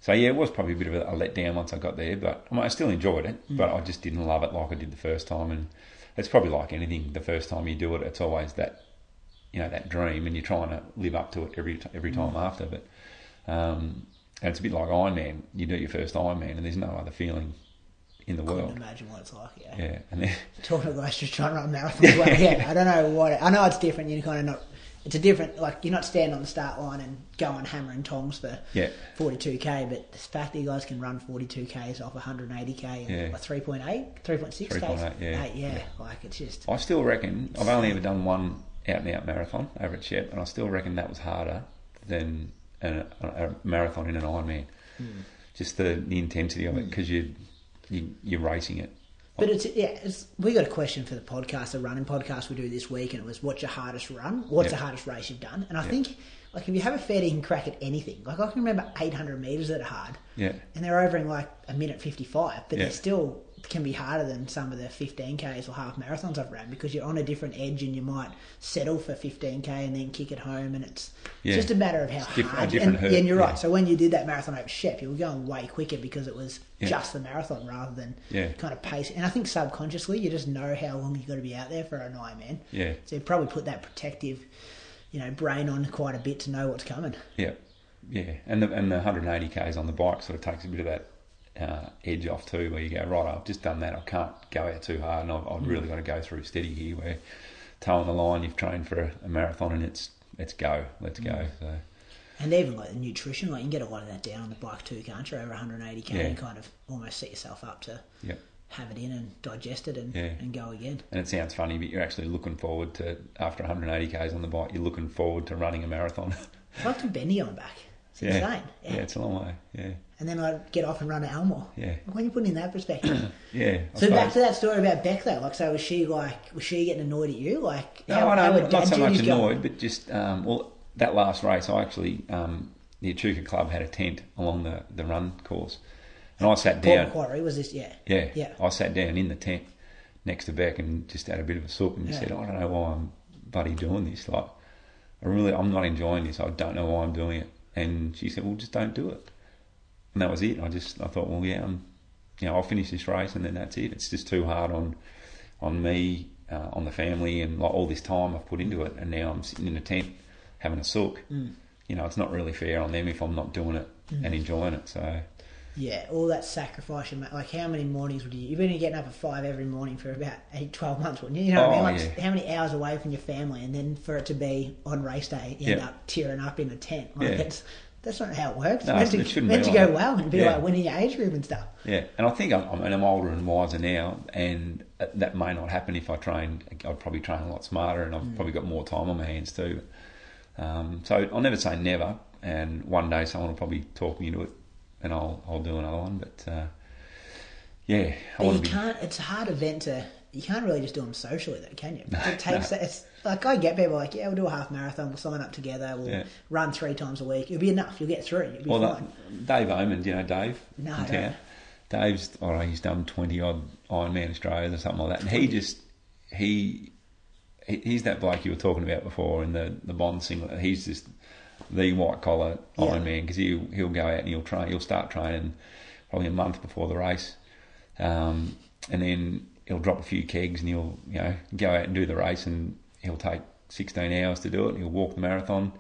so yeah, it was probably a bit of a, a letdown once I got there, but I, mean, I still enjoyed it, Mm. but I just didn't love it like I did the first time. And it's probably like anything, the first time you do it, it's always that you know that dream, and you're trying to live up to it every every time after. But um, and it's a bit like Ironman. You do your first Ironman, and there's no other feeling in the Couldn't world. imagine what it's like. Yeah. Yeah, and then Talking to guys just trying to run marathons. well, yeah, I don't know what. I know it's different. You're kind of not. It's a different. Like you're not standing on the start line and going hammer and tongs for Yeah. 42k. But the fact that you guys can run 42ks off 180k, Yeah. like 3.8, 3.6 3.8, yeah. Eight, yeah. Like it's just. I still reckon I've only ever done one out and out marathon over at Shep, and I still reckon that was harder than a, a, a marathon in an Ironman. Hmm. Just the, the intensity of it because you, you you're racing it. But it's yeah. It's, we got a question for the podcast, the running podcast we do this week, and it was, "What's your hardest run? What's the hardest race you've done?" And I think, like, if you have a fair dinkum crack at anything, like I can remember 800 meters that are hard, Yeah, and they're over in like a minute 55, but Yeah. they still can be harder than some of the 15ks or half marathons I've ran because you're on a different edge and you might settle for 15k and then kick it home, and it's Yeah. just a matter of how diff- hard. and, hurt, and you're right. yeah. So when you did that marathon over Shep, you were going way quicker because it was Yeah. just the marathon rather than kind of pace. And I think subconsciously you just know how long you've got to be out there for an Ironman. yeah, So you probably put that protective, you know, brain on quite a bit to know what's coming. yeah, yeah. And the and the 180 k's on the bike sort of takes a bit of that uh, edge off too, where you go right. I've just done that. I can't go out too hard, and I've, I've really got to go through steady here. Where toe on the line, you've trained for a, a marathon, and it's let's go, let's go. So. And even like the nutrition, like you can get a lot of that down on the bike too, can't you? Over 180k, Yeah. and kind of almost set yourself up to Yep. have it in and digest it and, Yeah. and go again. And it sounds funny, but you're actually looking forward to after 180 k's on the bike. You're looking forward to running a marathon. It's like to Bendy on back. It's yeah. insane. yeah, it's a long way. Yeah, And then I'd get off and run at Elmore. Yeah. When you put it in that perspective. yeah. I so back to that story about Beck though. Like, so was she like, was she getting annoyed at you? Like, No, how, I know, not so much going? annoyed, but just um, well, that last race, I actually um, the Echuca Club had a tent along the, the run course, and I sat Port down. Macquarie was this? Yeah. Yeah, Yeah. I sat down in the tent next to Beck and just had a bit of a sook and Yeah. said, I don't know why I'm buddy doing this. Like, I really, I'm not enjoying this. I don't know why I'm doing it. And she said, well, just don't do it. And that was it. I just, I thought, well, yeah, I'm, you know, I'll finish this race and then that's it. It's just too hard on, on me, uh, on the family, and like all this time I've put into it. And now I'm sitting in a tent having a sook. Mm. You know, it's not really fair on them if I'm not doing it and enjoying it. So, Yeah, all that sacrifice you make. Like, how many mornings would you? You've been getting up at five every morning for about eight, 12 months, wouldn't you? You know what I Oh, mean? Like, yeah. how many hours away from your family, and then for it to be on race day, you end up tearing up in a tent. Like, Yeah. it's, that's not how it works. No, meant it to, shouldn't meant be to like go well and be Yeah. like winning your age group and stuff. Yeah, and I think I'm, I mean, I'm older and wiser now, and that may not happen if I trained. I'd probably train a lot smarter, and I've Mm. probably got more time on my hands too. Um, so I'll never say never, and one day someone will probably talk me into it, and I'll I'll do another one. But uh, yeah, I But you be. can't. It's a hard event to. You can't really just do them socially, though, can you? it takes. It's like I get people like, yeah, we'll do a half marathon. We'll sign up together. We'll Yeah. run three times a week. It'll be enough. You'll get through. You'll be Well, fine. that, Dave Oman, do you know Dave? No, in I don't. Dave's, I don't know, he's done 20 odd Ironman Australias or something like that. And he just, he, he- he's that bloke you were talking about before in the, the Bond singlet. He's just the white collar Yeah. Ironman because he'll, he'll go out and he'll train, he'll start training probably a month before the race. Um, and then he'll drop a few kegs and he'll, you know, go out and do the race and he'll take 16 hours to do it. He'll walk the marathon.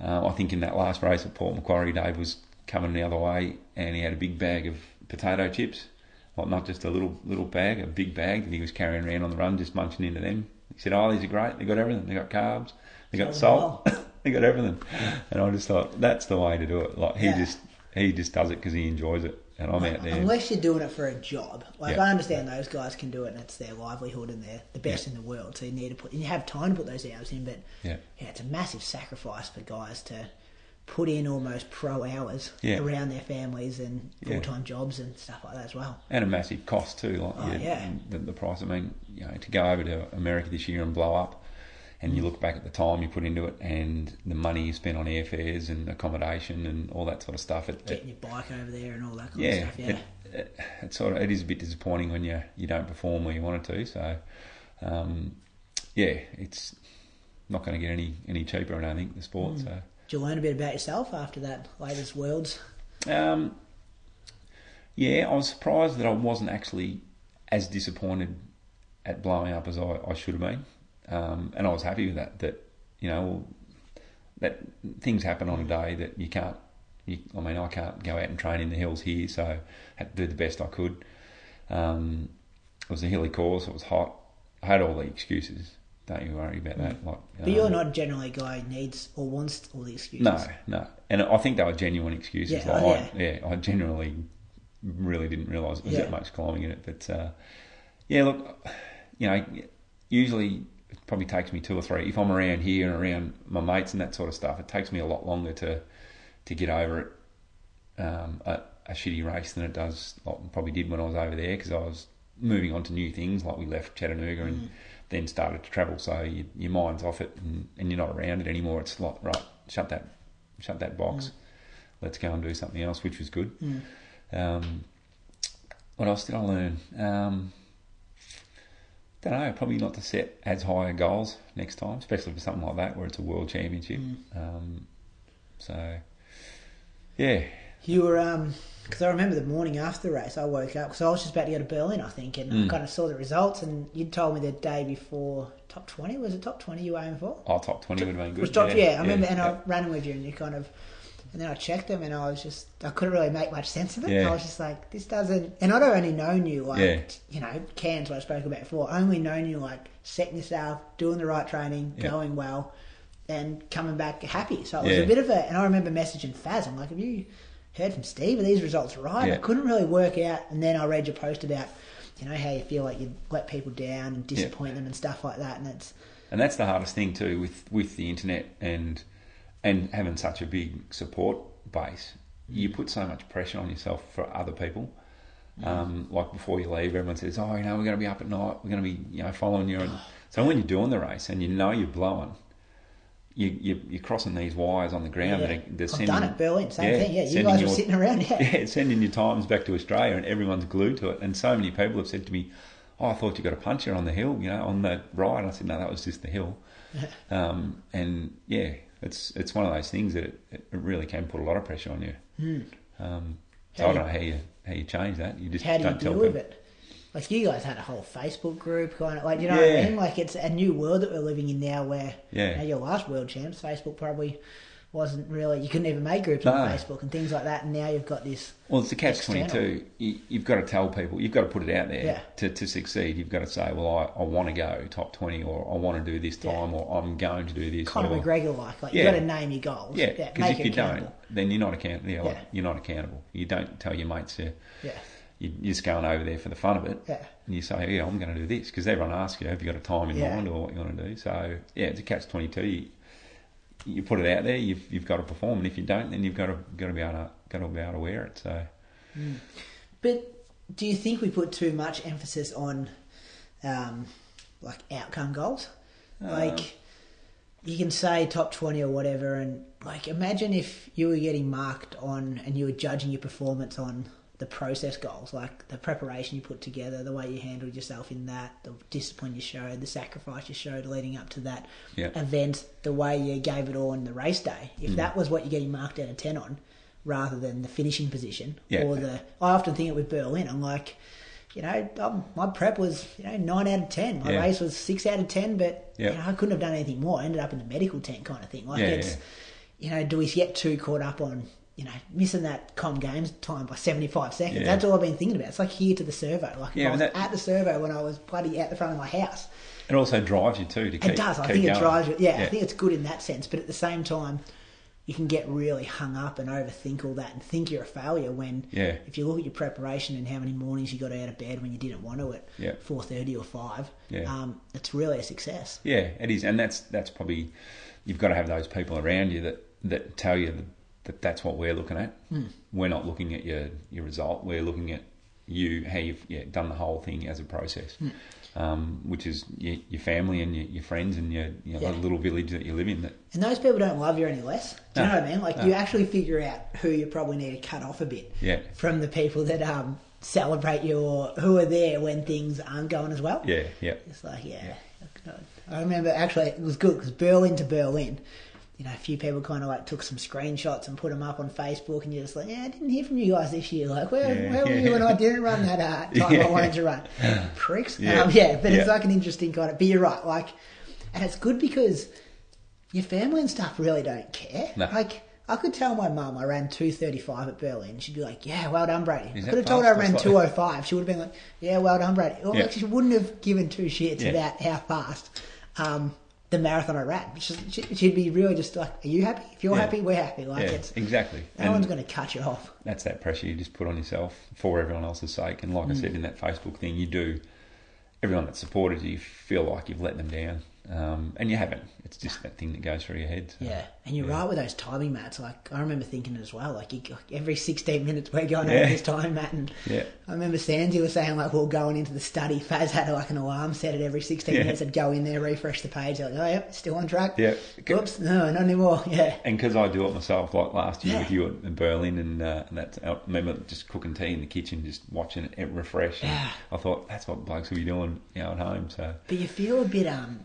Um, I think in that last race at Port Macquarie, Dave was coming the other way and he had a big bag of potato chips. Like not just a little little bag, a big bag that he was carrying around on the run, just munching into them. He said, "Oh, these are great. They got everything. They got carbs. They got salt. they got everything." And I just thought that's the way to do it. Like he Yeah. just he just does it because he enjoys it, and I'm out there. Unless you're doing it for a job, like Yeah. I understand those guys can do it, and it's their livelihood, and they're the best in the world. So you need to put, and you have time to put those hours in. But Yeah. yeah, it's a massive sacrifice for guys to put in almost pro hours Yeah. around their families and full time jobs and stuff like that as well. and a massive cost too. Like Oh, yeah. the, the price. I mean, you know, to go over to America this year and blow up, and you look back at the time you put into it and the money you spent on airfares and accommodation and all that sort of stuff. It, it, Getting your bike over there and all that kind yeah, of stuff. Yeah. It, it, it's sort of it is a bit disappointing when you you don't perform where you wanted to. So, um, yeah, it's not going to get any any cheaper. I don't think the sport. Mm. So. Did you learn a bit about yourself after that latest Worlds? Um, yeah, I was surprised that I wasn't actually as disappointed at blowing up as I, I should have been, um, and I was happy with that. That you know, that things happen on a day that you can't. You, I mean, I can't go out and train in the hills here, so I had to do the best I could. Um, it was a hilly course. It was hot. I had all the excuses. Don't you worry about that. Like, But you're not generally a guy who needs or wants all the excuses. No, no. And I think they were genuine excuses. Yeah, like, oh, I, yeah, I genuinely really didn't realise it was Yeah. that much climbing in it. But uh, yeah, look, you know, usually it probably takes me two or three. If I'm around here and around my mates and that sort of stuff, it takes me a lot longer to to get over it. Um, a, a shitty race than it does, like probably did when I was over there because I was moving on to new things. Like we left Chattanooga and Mm. then started to travel, so you, your mind's off it and, and you're not around it anymore. It's like right, shut that, shut that box. Mm. Let's go and do something else, which was good. Um, what else did I learn? Um, don't know. Probably not to set as high goals next time, especially for something like that where it's a world championship. Mm. Um, so, yeah, You were, um, because I remember the morning after the race, I woke up because I was just about to go to Berlin, I think, and Mm. I kind of saw the results. And you'd told me the day before top twenty was it top twenty you were aiming for? Oh, top twenty would have been good. was top, yeah, I remember, and yeah. I ran with you, and you kind of, and then I checked them, and I was just, I couldn't really make much sense of it. Yeah. I was just like, this doesn't, and I'd only known you like, Yeah. you know, Cairns, what I spoke about before, only known you like setting yourself, doing the right training, Yeah. going well, and coming back happy. So it was a bit of a, and I remember messaging Faz, I'm like, have you heard from Steve? Are these results right? I couldn't really work out, and then I read your post about, you know, how you feel like you let people down and disappoint them and stuff like that, and it's, and that's the hardest thing too with with the internet and and having such a big support base. You put so much pressure on yourself for other people. Um, like before you leave, everyone says, "Oh, you know, we're going to be up at night. We're going to be, you know, following you." And so when you're doing the race and you know you're blowing, you, you you're crossing these wires on the ground. Yeah. that are, they're I've sending, done it, Berlin, same thing. Yeah, you guys were your- sitting around, yeah. yeah, sending your times back to Australia, and everyone's glued to it. And so many people have said to me, "Oh, I thought you got a puncher on the hill, you know, on the ride." I said, "No, that was just the hill." um, and yeah, it's it's one of those things that it, it really can put a lot of pressure on you. Um, so How I do don't know how you how you change that. You just How do you don't deal tell with it? Like you guys had a whole Facebook group, kind of like you know what I mean. Like it's a new world that we're living in now, where Yeah. you know, your last world champs, Facebook probably wasn't really. You couldn't even make groups No. on Facebook and things like that. And now you've got this. Well, it's the catch twenty two. You, you've got to tell people. You've got to put it out there Yeah. to, to succeed. You've got to say, "Well, I, I want to go top twenty, or I want to do this Yeah. time, or I'm going to do this." Conor or, McGregor like, like you've got to name your goals. Yeah, yeah because if you don't, then you're not accountable. Yeah, like, Yeah. you're not accountable. You don't tell your mates Yeah, you- you're just going over there for the fun of it. Yeah. And you say, yeah, I'm going to do this because everyone asks you, have you got a time in Yeah. mind or what you want to do? So yeah, it's a catch twenty two. You, put it out there, you've you've got to perform, and if you don't, then you've got to got to be able to got to be able to wear it. So but do you think we put too much emphasis on, um, like outcome goals? Uh, Like, you can say top 20 or whatever, and like, imagine if you were getting marked on and you were judging your performance on the process goals, like the preparation you put together, the way you handled yourself in that, the discipline you showed, the sacrifice you showed leading up to that Yeah. event, the way you gave it all on the race day. Mm. If that was what you're getting marked out of 10 on, rather than the finishing position Yeah. or the. I often think it with Berlin. I'm like, you know, um, my prep was you know nine out of ten. My Yeah. race was six out of ten, but Yeah. you know, I couldn't have done anything more. I ended up in the medical tent kind of thing. Like Yeah, it's, you know, do we get too caught up on you know missing that com games time by seventy five seconds? Yeah. That's all I've been thinking about. It's like here to the servo. Like Yeah, I was that- at the servo when I was bloody out the front of my house. it also drives you too to keep. It does. I think it drives you. Yeah, I think it's good in that sense. But at the same time, you can get really hung up and overthink all that and think you're a failure when Yeah. if you look at your preparation and how many mornings you got out of bed when you didn't want to at Yeah. four thirty or five, Yeah. um, it's really a success. Yeah, it is, and that's that's probably you've got to have those people around you that that tell you that, that that's what we're looking at. We're not looking at your your result. We're looking at you how you've yeah, done the whole thing as a process, um, which is your, your family and your, your friends and your you know, Yeah. the little village that you live in. That And those people don't love you any less. Do you No. know what I mean? Like No. you actually figure out who you probably need to cut off a bit Yeah. from the people that um, celebrate you or who are there when things aren't going as well. yeah, yeah, It's like, yeah. I remember actually it was good because Berlin to Berlin, you know, a few people kind of like took some screenshots and put them up on Facebook, and you're just like, yeah, I didn't hear from you guys this year. Like, where, Yeah, where were yeah. you when I didn't run that uh, time I wanted to run? Pricks. Yeah. Um, yeah, but it's like an interesting kind of. But you're right, like, and it's good because your family and stuff really don't care. No. Like I could tell my mum I ran two thirty five at Berlin. She'd be like, "Yeah, well done, Brady." Is I could have told her I ran That's two like- oh five. She would have been like, "Yeah, well done, Brady." Or Yeah. like she wouldn't have given two shits Yeah. about how fast um, the marathon I ran. She'd be really just like, "Are you happy? If you're Yeah. happy, we're happy." Like yeah, it's exactly. no And one's going to cut you off. that's that pressure you just put on yourself for everyone else's sake. And like I Mm. said in that Facebook thing, you do. Everyone that supported you feel like you've let them down, um, and you haven't. It's just that thing that goes through your head. so- Yeah, and you're right with those timing mats. Like I remember thinking as well, like, you, every 16 minutes we're going Yeah. over this time mat, and Yeah. I remember Sandy was saying like, well, going into the study, Faz had like an alarm set at every 16 Yeah. minutes. I'd go in there, refresh the page, like, oh yep, still on track. Yeah. Oops, no, not anymore. Yeah, And because I do it myself, like last year Yeah. with you in Berlin, and, uh, and that's I remember just cooking tea in the kitchen, just watching it refresh. And Yeah. I thought that's what blokes will be doing, you know, at home. So but you feel a bit um.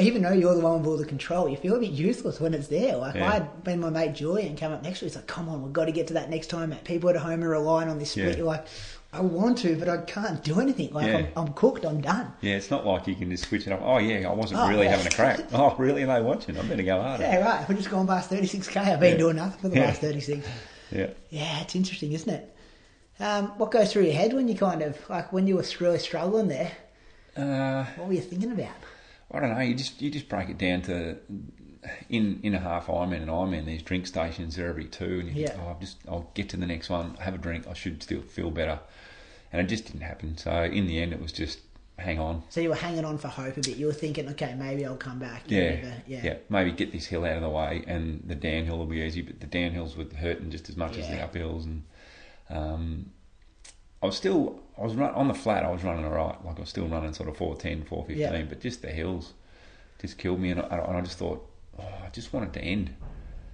Even though you're the one with all the control, you feel a bit useless when it's there. Like Yeah. I had been my mate Julian come up next to me. He's like, "Come on, we've got to get to that next time." People at home are relying on this split. Yeah. You're like, "I want to, but I can't do anything. Like Yeah. I'm, I'm cooked. I'm done." yeah, it's not like you can just switch it up. Oh yeah, I wasn't Oh, really yeah. having a crack. Oh really? Are they watching? I'm going to go harder. Yeah, right. We're just going past 36k. I've been Yeah. doing nothing for the last 36. Yeah. Yeah, it's interesting, isn't it? Um, what goes through your head when you kind of, like, when you were really struggling there? Uh, What were you thinking about? I don't know. You just you just break it down to in in a half Ironman and Ironman. These drink stations are every two, and you Yeah. think, oh, I'll just I'll get to the next one, have a drink. I should still feel better, and it just didn't happen. So in the end, it was just hang on. So you were hanging on for hope a bit. You were thinking, okay, maybe I'll come back. Yeah, yeah, yeah. Maybe get this hill out of the way, and the downhill will be easy. But the downhills were hurting just as much as the uphills, and um, I was still I was run, on the flat. I was running all right. Like I was still running sort of 410, 415, Yeah. but just the hills just killed me, and I, and I just thought, oh, I just wanted to end.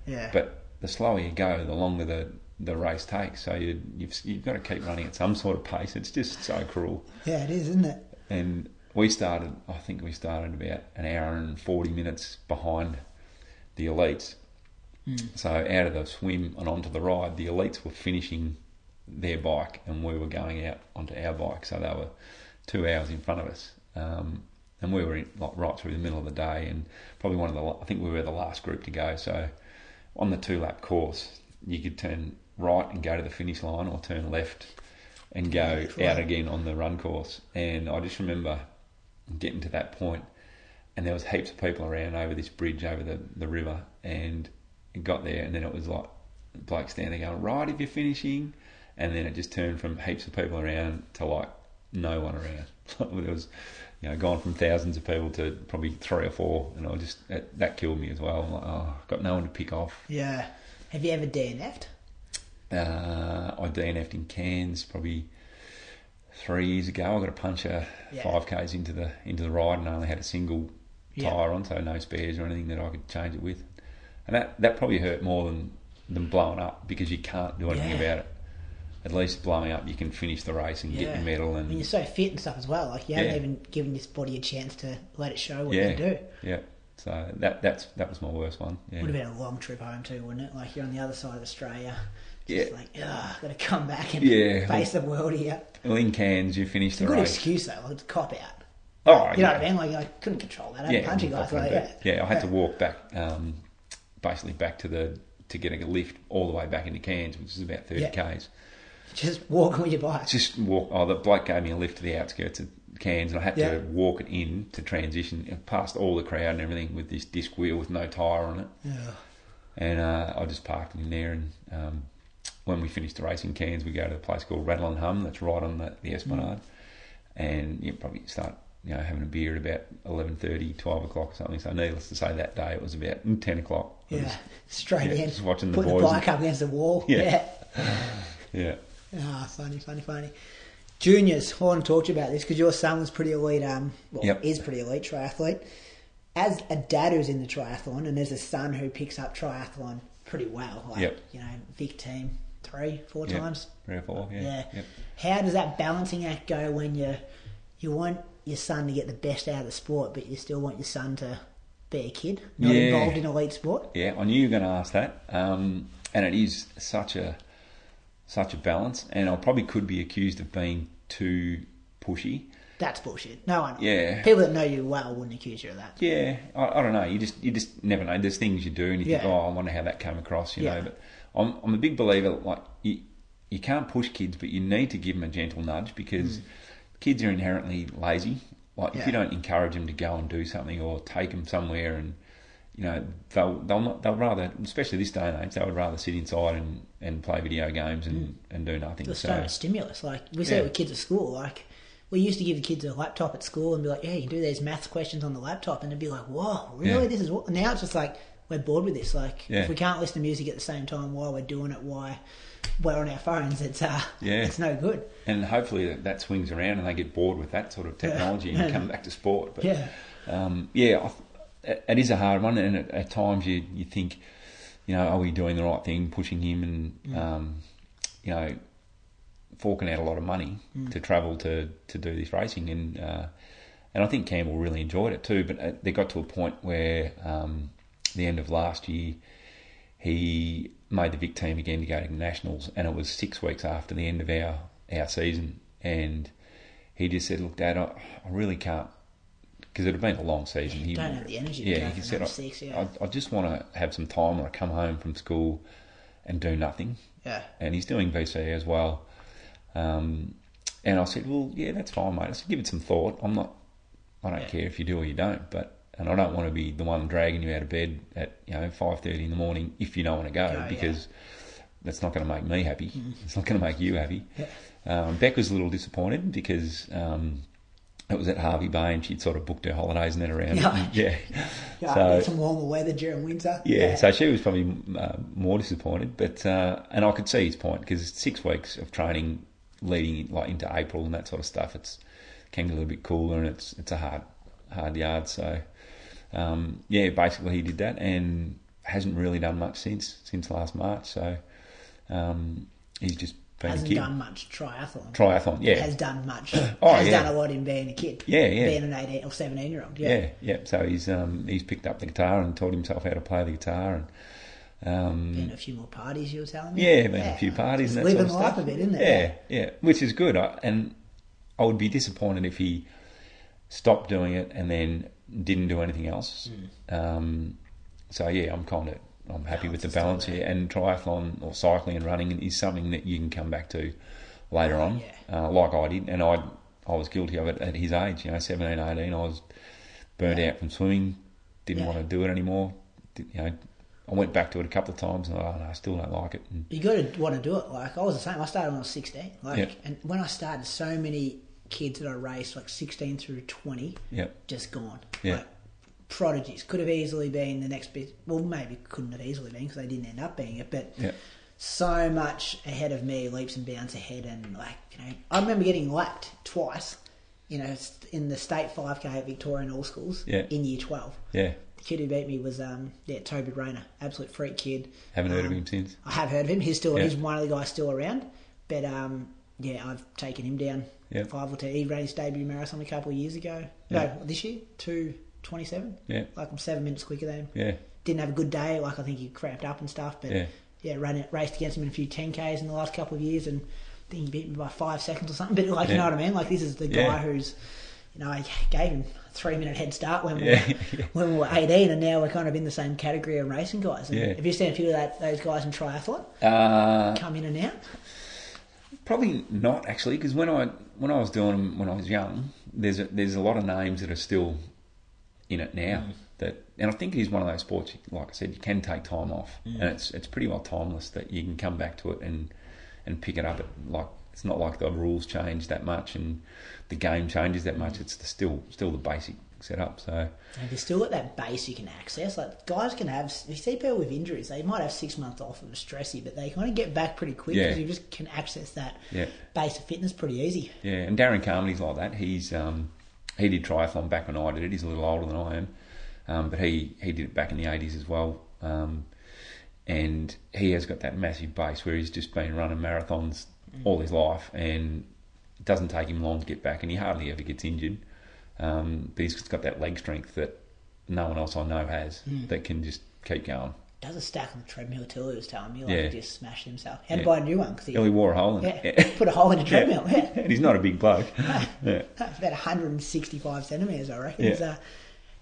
Yeah. But the slower you go, the longer the the race takes. So you, you've you've got to keep running at some sort of pace. It's just so cruel. yeah, it is, isn't it? And we started, I think we started about an hour and 40 minutes behind the elites. Hmm. So out of the swim and onto the ride, the elites were finishing their bike and we were going out onto our bike. So they were two hours in front of us. Um, and we were in, like right through the middle of the day and probably one of the, I think we were the last group to go. So on the two lap course, you could turn right and go to the finish line or turn left and go out again on the run course. And I just remember getting to that point and there was heaps of people around over this bridge over the, the river and it got there and then it was like blokes standing going, right if you're finishing and then it just turned from heaps of people around to like no one around. it was you know, gone from thousands of people to probably three or four and I just that, that killed me as well. I'm like, oh, I've got no one to pick off. Yeah. Have you ever DNF'd? Uh, I DNF'd in Cairns probably three years ago. I got a puncher Yeah. five k's into the into the ride and I only had a single Yeah. tyre on, so no spares or anything that I could change it with. And that that probably hurt more than than blowing up because you can't do anything Yeah. about it. At least blowing up, you can finish the race and get Yeah. your medal mean, and you're so fit and stuff as well. Like, you haven't Yeah. even given this body a chance to let it show what yeah, you do. yeah. So that that's that was my worst one. Yeah. Would have been a long trip home too, wouldn't it? Like you're on the other side of Australia. Yeah. Just like, ugh, gotta come back and Yeah. face the world here. Well, in Cairns, you a the good race. excuse though, like it's a cop out. Oh, You know what I mean? Like I couldn't control that. I had yeah, to punch you guys. Like, yeah. yeah, I had to walk back, um, basically back to the to getting a lift all the way back into Cairns, which is about thirty Yeah. k's. Just walking with your bike. Just walk. Oh, the bloke gave me a lift to the outskirts of Cairns, and I had Yeah. to walk it in to transition past all the crowd and everything with this disc wheel with no tyre on it. Yeah. And uh, I just parked in there. And um, when we finished the race in Cairns, we go to a place called Rattle and Hum that's right on the, the Esplanade. And you probably start you know having a beer at about 11.30, 12 o'clock or something. So needless to say, that day it was about 10 o'clock. Yeah. was- Straight yeah, in. just watching the Put the bike and- up against the wall. Yeah. yeah. yeah. Ah, funny, funny, funny. Juniors, I want to talk to you about this because your son was pretty elite. Um, well, Yep. is pretty elite triathlete. As a dad who's in the triathlon, and there's a son who picks up triathlon pretty well, like Yep. you know, Vic team three, four Yep. times. Three or four, yeah. Yeah. Yep. How does that balancing act go when you you want your son to get the best out of the sport, but you still want your son to be a kid, not Yeah. involved in elite sport? Yeah, I knew you were going to ask that, um, and it is such a such a balance. And I probably could be accused of being too pushy, That's bullshit. No one. Yeah. People that know you well wouldn't accuse you of that. Yeah, I, I don't know. You just you just never know. There's things you do, and you think, oh, I wonder how that came across. You Yeah. know, but I'm I'm a big believer. Like you, you can't push kids, but you need to give them a gentle nudge because kids are inherently lazy. Like if Mm. Yeah. you don't encourage them to go and do something or take them somewhere, and you know they'll they'll not, they'll rather, especially this day and age, they would rather sit inside and, and play video games and, and do nothing. There's so much stimulus. Like we see Yeah. with kids at school. Like we used to give the kids a laptop at school and be like, "Yeah, you can do these math questions on the laptop," and they'd be like, "Whoa, really? Yeah. This is what?" Now it's just like we're bored with this. Like Yeah. if we can't listen to music at the same time while we're doing it, why we're on our phones? It's uh, Yeah. it's no good. and hopefully that, that swings around and they get bored with that sort of technology and come back to sport. But Yeah. um, yeah, I, it is a hard one, and at, at times you you think, you know, are we doing the right thing, pushing him, and um, you know, forking out a lot of money to travel to to do this racing, and uh, and I think Campbell really enjoyed it too. But uh, they got to a point where um, the end of last year he made the Vic team again to go to nationals, and it was six weeks after the end of our our season, and he just said, "Look, Dad, I, I really can't." Because it had been a long season. He Don't have the energy to Yeah, go he for said, six, yeah. I, I just want to have some time when I come home from school and do nothing. Yeah. And he's doing VC as well. Um, and I said, well, yeah, that's fine, mate. I said, give it some thought. I'm not, I don't Yeah. care if you do or you don't, but, and I don't want to be the one dragging you out of bed at, you know, 5.30 in the morning if you don't want to go Yeah, yeah. because that's not going to make me happy. It's not going to make you happy. Yeah. Um, Beck was a little disappointed because, um, it was at Hervey Bay and she'd sort of booked her holidays and then around. Yeah. yeah. Yeah, So- some warmer weather during winter. yeah, so she was probably uh, more disappointed, but uh, and I could see his point because six weeks of training leading like into April and that sort of stuff, it's can get a little bit cooler and it's it's a hard hard yard. So um, yeah, basically he did that and hasn't really done much since since last March. So um, he's just been hasn't a kid. done much triathlon. Triathlon, yeah. Has done much. Oh, has yeah. done a lot in being a kid. Yeah, yeah. Being an eighteen or seventeen year old. Yeah. Yeah, yeah. So he's um, he's picked up the guitar and taught himself how to play the guitar and. Um, Been a few more parties, you were telling me. Yeah, been a few parties Just and that living sort of life a bit, isn't it? Yeah, yeah, which is good. I, and I would be disappointed if he stopped doing it and then didn't do anything else. Hmm. Um, so yeah, I'm kind of I'm happy with the Balance balance here. And triathlon or cycling and running is something that you can come back to later on, yeah. uh, like I did. And I I was guilty of it at his age. You know, 17, 18, I was burnt out from swimming. Didn't Yeah. want to do it anymore. Did- You know, I went back to it a couple of times and oh no, I still don't like it. And You got to want to do it. Like I was the same. I started when I was sixteen. Like, Yeah. and when I started, so many kids that I raced, like sixteen through twenty, yeah, just gone. Yeah. Like, prodigies could have easily been the next bit. Well, maybe couldn't have easily been because they didn't end up being it. But yeah. so much ahead of me, leaps and bounds ahead, and like you know, I remember getting lapped twice. You know, in the state five k at Victorian All Schools Yeah. in year twelve. Yeah, The kid who beat me was um yeah Toby Rayner, absolute freak kid. haven't heard of Um, him since. I have heard of him. He's still Yeah. he's one of the guys still around, but um yeah I've taken him down Yeah. five or two. He ran his debut marathon a couple of years ago. No, this year two twenty seven. Yeah, Like I'm seven minutes quicker than him. yeah, Didn't have a good day. Like I think he cramped up and stuff. But Yeah. yeah, ran it, raced against him in a few 10Ks in the last couple of years and I think he beat me by five seconds or something. But like, you know what I mean? Like this is the Yeah. guy who's, you know, I gave him a three minute head start when we, were, when we were 18 and now we're kind of in the same category of racing guys. And Yeah. Have you seen a few of that, those guys in triathlon Uh, come in and out? probably not actually, because when I when I was doing them when I was young, there's a, there's a lot of names that are still in it now. Mm. That and I think it is one of those sports. Like I said, you can take time off, Mm. and it's it's pretty well timeless that you can come back to it and and pick it up. At, like it's not like the rules change that much and the game changes that Mm. much. It's the, still still the basic setup. So And they've still got that base you can access. Like guys can have, you see people with injuries, they might have six months off of stressy, but they kind of get back pretty quick Yeah. because you just can access that yeah. base of fitness pretty easy. Yeah, and Darren Carmody's like that. He's um, he did triathlon back when I did it. He's a little older than I am, um, but he, he did it back in the eighties as well. Um, and he has got that massive base where he's just been running marathons all his life, and it doesn't take him long to get back, and he hardly ever gets injured. Um, but he's got that leg strength that no one else I know has that can just keep going. Does a stack on the treadmill too. He was telling me like Yeah. he just smashed himself. Had to buy a new one because he, Oh, he wore a hole in yeah, it. put a hole in the treadmill. Yeah, and he's not a big bloke. yeah. it's about 165 centimeters, I reckon. Yeah. It's, uh,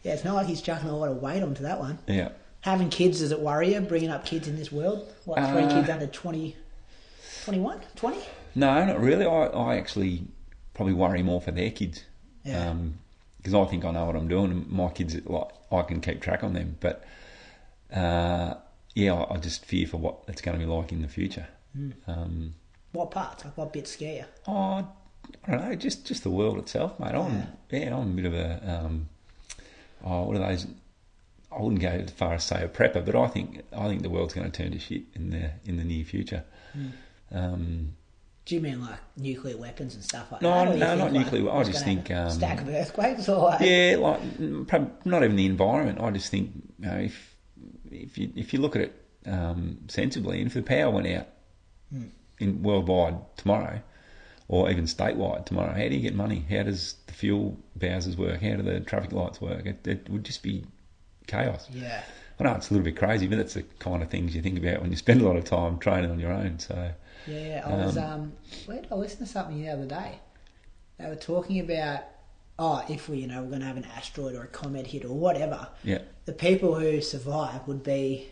yeah, it's not like he's chucking a lot of weight onto that one. yeah. Having kids, does it worry you? Bringing up kids in this world? What, three Uh, kids under 20, 21, 20? No, not really. I, I actually probably worry more for their kids. Yeah. Because I think I know what I'm doing. and My kids, like, I can keep track on them. But uh, yeah, I, I just fear for what it's going to be like in the future. Hmm. Um, What parts? Like what bits scare you? oh, I don't know, just just the world itself, mate. I'm yeah, I'm a bit of a um, oh, what are those? I wouldn't go as far as say a prepper, but I think I think the world's going to turn to shit in the in the near future. Hmm. Um, Do you mean like nuclear weapons and stuff like No, that? You no, not like, nuclear. I just think, um, stack of earthquakes or like, Yeah, like mm, not even the environment. I just think you know, if if you if you look at it um, sensibly, and if the power went out in worldwide tomorrow, or even statewide tomorrow, how do you get money? How does the fuel bowsers work? How do the traffic lights work? It, it would just be chaos. yeah. I know it's a little bit crazy, but that's the kind of things you think about when you spend a lot of time training on your own. So Yeah, I was. Um, where did I listen to something the other day? They were talking about, oh, if we, you know, we're going to have an asteroid or a comet hit or whatever, yeah, the people who survive would be,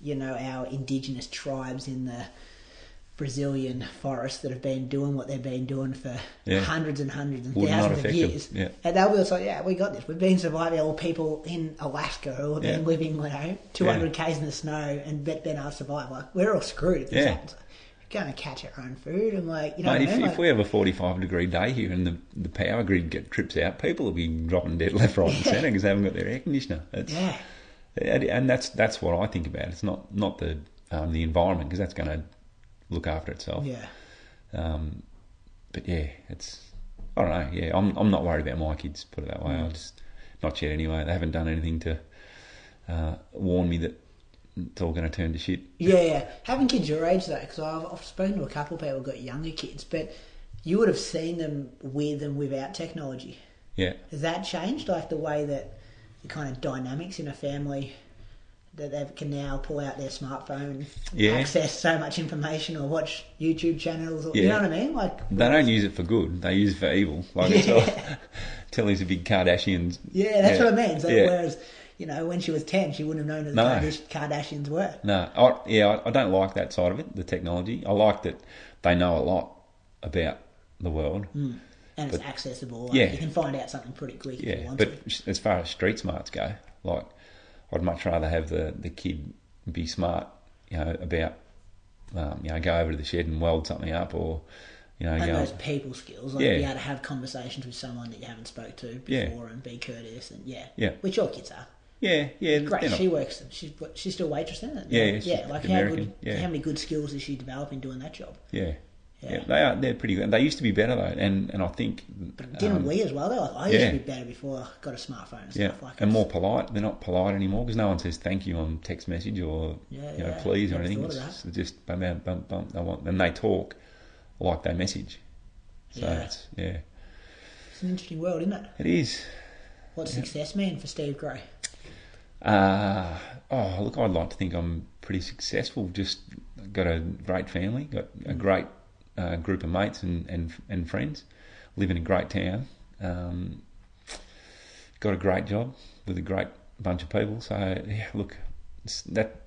you know, our indigenous tribes in the Brazilian forests that have been doing what they've been doing for Yeah. hundreds and hundreds and Would thousands of years. yeah. And they'll be like, yeah, we got this. We've been surviving. Or people in Alaska who have been living, you know, 200 k's in the snow and been been able to survive. Like, we're all screwed if this Yeah. happens. Going to catch our own food and, like, you know Mate, if, I mean? if Like, we have a 45 degree day here and the, the power grid get trips out, people will be dropping dead left, right, and centre because they haven't got their air conditioner. It's, yeah. and, and that's that's what I think about. It's not not the um, the environment because that's going to look after itself. Yeah. Um, but yeah, it's I don't know. Yeah, I'm I'm not worried about my kids. Put it that way. Mm. I just not yet anyway. They haven't done anything to uh, warn me that it's all going to turn to shit. Yeah, yeah. Having kids your age though, because I've, I've spoken to a couple of people who've got younger kids, but you would have seen them with and without technology. Yeah. Has that changed, like the way that the kind of dynamics in a family that they can now pull out their smartphone and Yeah. access so much information, or watch YouTube channels? Or, You know what I mean? Like, They don't use it for good. They use it for evil. Like Yeah. tell, tell these big Kardashians. yeah, that's what I mean. So yeah. whereas, you know, when she was ten, she wouldn't have known who the No. Kardashians were. No, I, yeah, I, don't like that side of it. The technology. I like that they know a lot about the world. And it's accessible. Like, yeah. You can find out something pretty quick if you Yeah, want but to. as far as street smarts go, like I'd much rather have the, the kid be smart, you know, about um, you know go over to the shed and weld something up, or you know, And those people skills, like Yeah. be able to have conversations with someone that you haven't spoke to before Yeah. and be courteous and yeah, Yeah. which your kids are. Yeah, yeah, Great, they're not- she works. She's she's still waitress, isn't? Yeah, yeah, yeah. Like American, how good, yeah. how many good skills is she developing doing that job? yeah, Yeah. yeah, they are. They're pretty good. They used to be better though, and and I think But Didn't um, we as well? Though? Like, I used yeah. to be better before I got a smartphone and Yeah, stuff like and it's- more polite. They're not polite anymore because no one says thank you on text message or Yeah, you know please or anything. It's just bum bum bum bum. They want, and they talk like they message. So Yeah. it's yeah, It's an interesting world, isn't it? it is. What's success mean for Steve Gray? Uh, oh, look, I'd like to think I'm pretty successful. Just got a great family, got a great uh, group of mates and, and and friends, live in a great town, um, got a great job with a great bunch of people. So yeah, look, that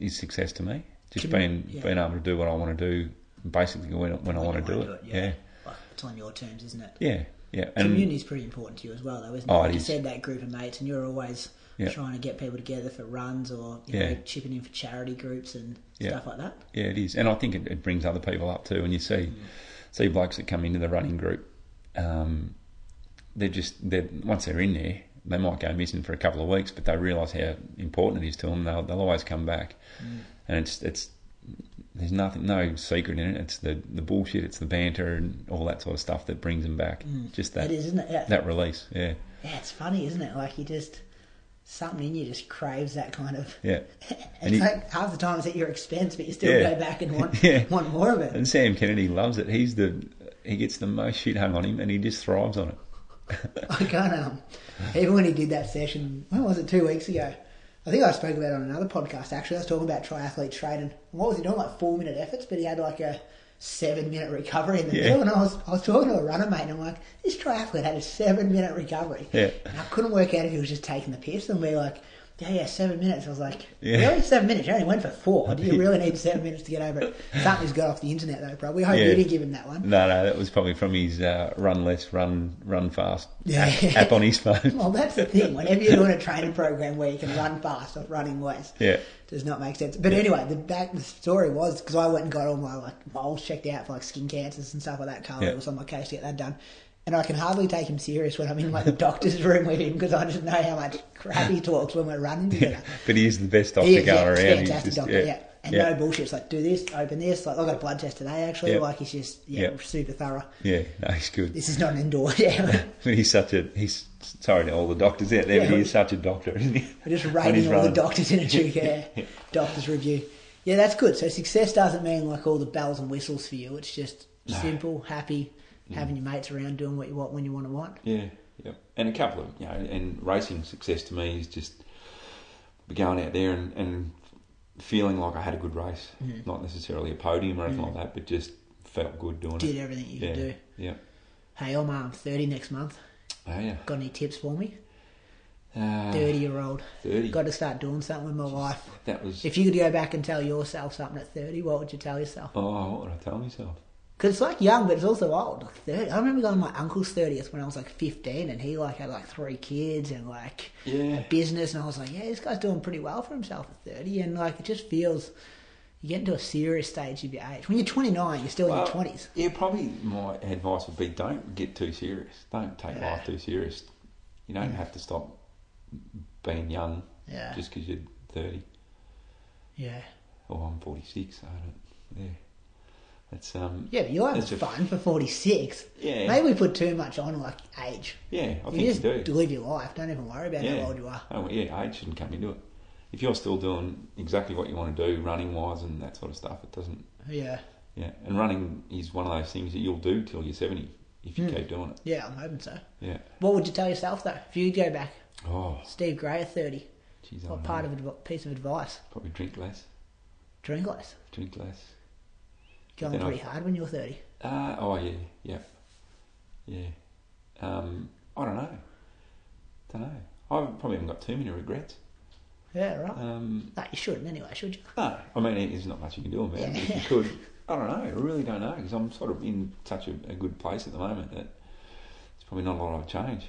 is success to me. Just Commu- being yeah. being able to do what I want to do, basically when when I want to do wanna it. yeah. Yeah, it's on your terms, isn't it? yeah, yeah. And Community's pretty important to you as well, though, isn't it? Oh, like it you is. said, that group of mates, and you're always Yeah. trying to get people together for runs or you Yeah. know chipping in for charity groups and Yeah. stuff like that. Yeah, it is, and I think it, it brings other people up too. And you see see blokes that come into the running group, um, they're just they're once they're in there, they might go missing for a couple of weeks, but they realise how important it is to them. They'll, they'll always come back, and it's it's there's nothing no secret in it. It's the the bullshit, it's the banter and all that sort of stuff that brings them back. Just that It is, isn't it? Yeah. that release. Yeah, yeah, it's funny, isn't it? Like you just something in you just craves that kind of. yeah. It's And he- like half the time it's at your expense, but you still Yeah. go back and want Yeah. want more of it. And Sam Kennedy loves it. He's the he gets the most shit hung on him, and he just thrives on it. I can't um even when he did that session when was it two weeks ago I think I spoke about it on another podcast. Actually, I was talking about triathlete training. What was he doing? Like four minute efforts, but he had like a seven minute recovery in the Yeah. middle. And I was I was talking to a runner mate, and I'm like, this triathlete had a seven minute recovery. Yeah. And I couldn't work out if he was just taking the piss and be like. Yeah, yeah, seven minutes. I was like, Yeah. really? Seven minutes? You only went for four. Do you really need seven minutes to get over it? Something's got off the internet, though, probably. We hope Yeah. you didn't give him that one. No, no, that was probably from his uh, run less, run run fast Yeah. app, app on his phone. Well, that's the thing. Whenever you're doing a training program where you can run fast or running less, Yeah. does not make sense. But anyway, the back the story was because I went and got all my like moles checked out for like skin cancers and stuff like that. Carl Yeah. was on my case to get that done, and I can hardly take him serious when I'm in like the doctor's room with him because I just know how much crap he talks when we're running together. But he is the best doctor is, going yeah, around. He's fantastic just- doctor, yeah. And yeah. no bullshit. It's like do this, open this. Like I got a blood test today actually. Yeah. Like he's just yeah, Yeah. super thorough. Yeah, no, he's good. This is not an indoor. Yeah. But he's such a he's sorry to all the doctors out there, Yeah. but he is such a doctor, isn't he? We're just rating all the doctors in a true care. doctors review. Yeah, that's good. So success doesn't mean like all the bells and whistles for you. It's just simple, happy, having your mates around doing what you want when you want to want. Yeah, yeah. And a couple of you know, and racing success to me is just going out there and, and feeling like I had a good race, not necessarily a podium or anything like that, but just felt good doing Did it. Did everything you yeah, could do. yeah. Hey, I'm um, 30 next month. Oh yeah, Got any tips for me? uh, 30 year old. 30. Got to start doing something with my life. That was. If you could go back and tell yourself something at 30, what would you tell yourself? oh, what would I tell myself? Because it's like young, but it's also old. Like 30. I remember going to my uncle's 30th when I was like 15, and he like had like three kids and like Yeah. a business, and I was like, yeah, this guy's doing pretty well for himself at 30, and like it just feels you get into a serious stage of your age. When you're 29, you're still in your 20s. Yeah, probably my advice would be don't get too serious. Don't take Yeah. life too serious. You don't have to stop being young Yeah. just because you're 30. Yeah. Oh, I'm 46. I don't. Yeah. That's um. Yeah, but you're having It's fun for 46. Yeah. Maybe we put too much on like age. Yeah, I you think you just do. live your life. Don't even worry about yeah. how old you are. Oh, well, yeah, age shouldn't come into it. If you're still doing exactly what you want to do, running wise and that sort of stuff, it doesn't. Yeah. Yeah, and running is one of those things that you'll do till you're 70 if Hmm. you keep doing it. Yeah, I'm hoping so. Yeah. What would you tell yourself though? If you go back, Oh, Steve Gray at 30, geez, I what don't part know. of a piece of advice? Probably drink less. Drink less. Drink less. Going Then pretty I've- hard when you're 30. Uh, oh yeah, yeah, yeah. Um, I don't know. Don't know. I probably haven't got too many regrets. Yeah, right. Um, no, you shouldn't anyway, should you? no, I mean there's not much you can do about it. If you could, I don't know. I really don't know because I'm sort of in such a, a good place at the moment that it's probably not a lot I would change.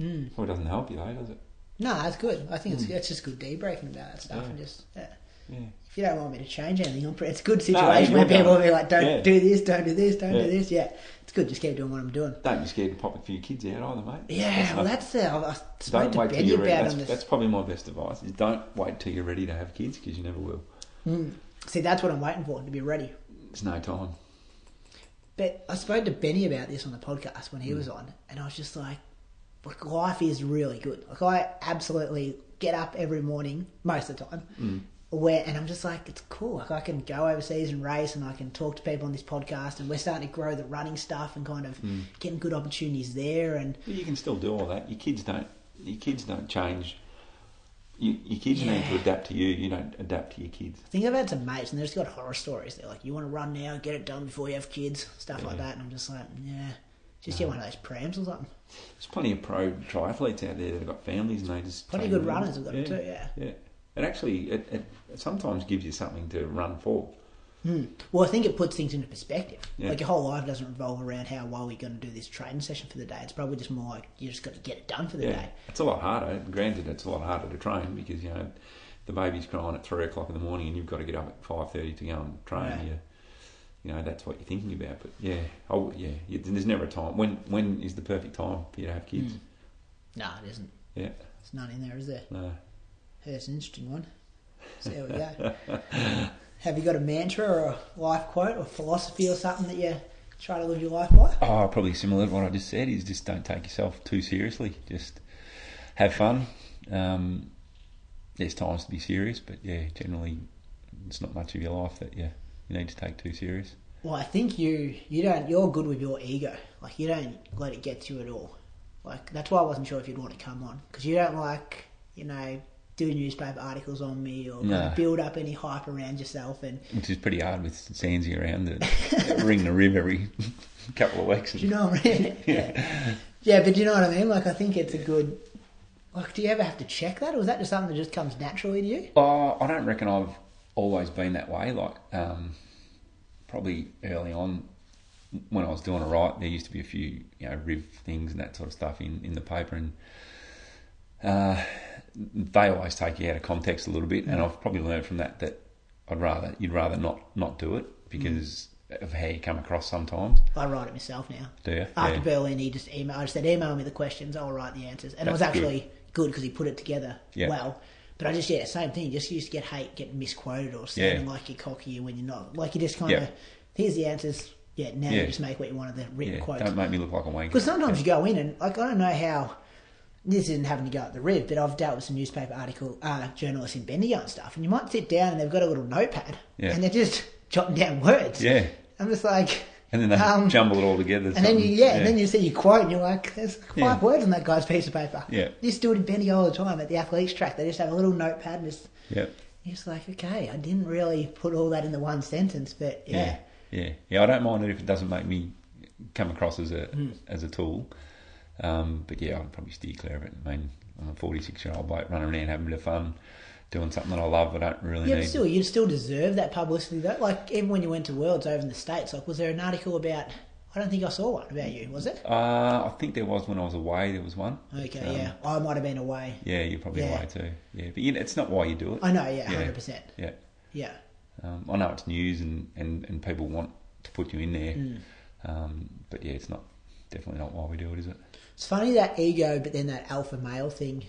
Mm. Probably doesn't help you though, does it? No, that's good. I think it's it's just good debriefing about that stuff Hmm. Yeah. and just yeah. Yeah. If you don't want me to change anything, I'm it's a good situation you're where people will be like, "Don't yeah. do this, don't do this, don't Yeah. do this." Yeah, it's good. Just keep doing what I'm doing. Don't be scared to pop a few kids out either, mate. Yeah, well, not- that's the I spoke Don't to wait till Benny you're ready. That's, that's probably my best advice. Is don't wait till you're ready to have kids because you never will. See, that's what I'm waiting for to be ready. There's no time. But I spoke to Benny about this on the podcast when he Hmm. was on, and I was just like, like life is really good. Like I absolutely get up every morning most of the time. Hmm. Where and I'm just like it's cool. Like I can go overseas and race, and I can talk to people on this podcast, and we're starting to grow the running stuff and kind of Hmm. getting good opportunities there. And But you can still do all that. Your kids don't. Your kids don't change. You, your kids need to adapt to you. You don't adapt to your kids. I think I've had some mates, and they've just got horror stories. They're like, "You want to run now, get it done before you have kids, stuff like that." And I'm just like, "Yeah, just get one of those prams or something." There's plenty of pro triathletes out there that have got families and they just Plenty of good runners have got it too, yeah. yeah. It actually it, it, sometimes gives you something to run for. Hmm. Well, I think it puts things into perspective. Yeah. Like your whole life doesn't revolve around how well we're going to do this training session for the day. It's probably just more like you just got to get it done for the Yeah, day. it's a lot harder. Granted, it's a lot harder to train because you know the baby's crying at three o'clock in the morning and you've got to get up at five thirty to go and train. Yeah. You, you know that's what you're thinking about. But yeah, oh yeah, you, there's never a time. When when is the perfect time for you to have kids? No, it isn't. Yeah, There's none in there, is there? no. That's an interesting one. So there we go. Have you got a mantra or a life quote or philosophy or something that you try to live your life by? Oh, probably similar to what I just said. Is just don't take yourself too seriously. Just have fun. Um, there's times to be serious, but yeah, generally it's not much of your life that you you need to take too serious. Well, I think you you don't you're good with your ego. Like you don't let it get to you at all. Like that's why I wasn't sure if you'd want to come on because you don't like you know do newspaper articles on me or No. build up any hype around yourself. And which is pretty hard with Sandsy around to ring the Riv every couple of weeks. do you know what I mean? yeah. yeah, but do you know what I mean? Like, I think it's a good. Like, do you ever have to check that, or is that just something that just comes naturally to you? Oh, I don't reckon I've always been that way. Like, um, probably early on when I was doing it right, there used to be a few, you know, riv things and that sort of stuff in, in the paper, and uh, they always take you out of context a little bit. And I've probably learned from that that I'd rather you'd rather not not do it because of how you come across sometimes. I write it myself now. Do you? After Yeah. Berlin, he just emailed. I just said, email me the questions. I'll write the answers, and it was actually good because he put it together Yeah. well. But I just yeah, same thing. Just used to get hate, getting misquoted, or sounding Yeah. like you're cocky when you're not. Like you just kind Yeah. of here's the answers. Yeah, now Yeah. you just make what you want of the written Yeah, quotes. don't make me look like a wanker. Because sometimes you go in and like I don't know how this isn't having to go at the Riv, but I've dealt with some newspaper article uh, journalists in Bendigo and stuff, and you might sit down and they've got a little notepad Yeah. and they're just jotting down words. Yeah. I'm just like, And then they um, jumble it all together. and then you something- yeah, and then you see your quote and you're like, there's five Yeah. words on that guy's piece of paper. Yeah. You used to do it in Bendigo all the time at the athletics track. They just have a little notepad and just Yeah. you're just like, okay, I didn't really put all that in the one sentence, but yeah. Yeah, yeah, yeah. I don't mind it if it doesn't make me come across as a Hmm. as a tool. Um, but yeah, I'd probably steer clear of it. I mean, I'm a 46 year old bloke running around having a bit of fun, doing something that I love. I don't really Yeah, need. still, you'd still deserve that publicity, though. Like, even when you went to Worlds over in the States, like, was there an article about. I don't think I saw one about you, was it? Uh, I think there was when I was away. There was one. Okay, Um, yeah. I might have been away. Yeah, you're probably Yeah. away too. Yeah, but you know, it's not why you do it. I know, yeah, Yeah. 100%. Yeah, Yeah. um, I know it's news and, and, and people want to put you in there. Mm. Um, but yeah, it's not definitely not why we do it, is it? It's funny that ego, but then that alpha male thing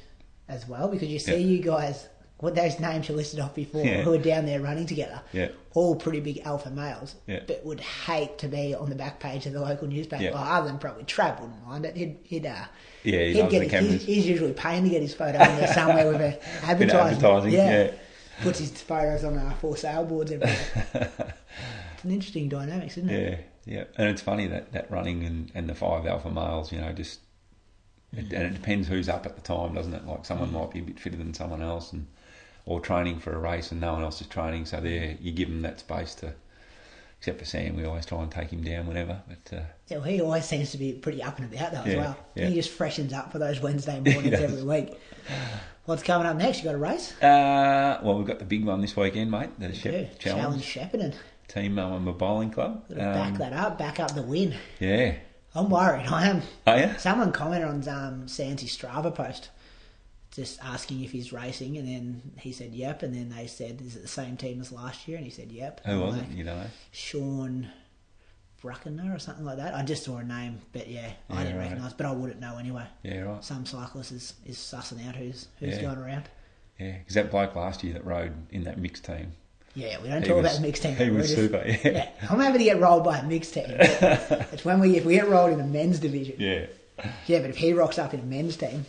as well, because you see Yeah. you guys, what those names you listed off before, Yeah. who are down there running together, Yeah. all pretty big alpha males, Yeah. but would hate to be on the back page of the local newspaper. Yeah. Other than probably Trav wouldn't mind it. He'd, he'd, uh, Yeah, he he'd get his, cameras. he's, he's usually paying to get his photo in there somewhere with a advertising. advertising, yeah. Puts his photos on uh, for sale boards everywhere. it's an interesting dynamics, isn't it? Yeah, yeah, and it's funny that, that running and, and the five alpha males, you know, just it, and it depends who's up at the time, doesn't it? Like someone might be a bit fitter than someone else, and or training for a race and no one else is training, so there you give them that space to. Except for Sam, we always try and take him down whenever. But uh, Yeah, well, he always seems to be pretty up and about though as well. yeah. He just freshens up for those Wednesday mornings every week. What's coming up next? You got a race? uh, well, we've got the big one this weekend, mate. The Shep Challenge Challenge, Shepparton. Team um, a Bowling Club. Gotta back Um, that up, back up the win. Yeah. I'm worried. I am. Oh yeah. Someone commented on um, Sansy's Strava post, just asking if he's racing, and then he said yep, and then they said, "Is it the same team as last year?" And he said yep. Who was like, it? You don't know. Sean Bruckner or something like that. I just saw a name, but yeah, I didn't right. recognise, but I wouldn't know anyway. Yeah, right. Some cyclist is, is sussing out who's who's Yeah. going around. Yeah, because that bloke last year that rode in that mixed team. Yeah, we don't He talk was- about the mixed team. he was just- super, yeah. yeah, I'm happy to get rolled by a mixed team. it's when we if we get rolled in the men's division. Yeah. Yeah, but if he rocks up in a men's team,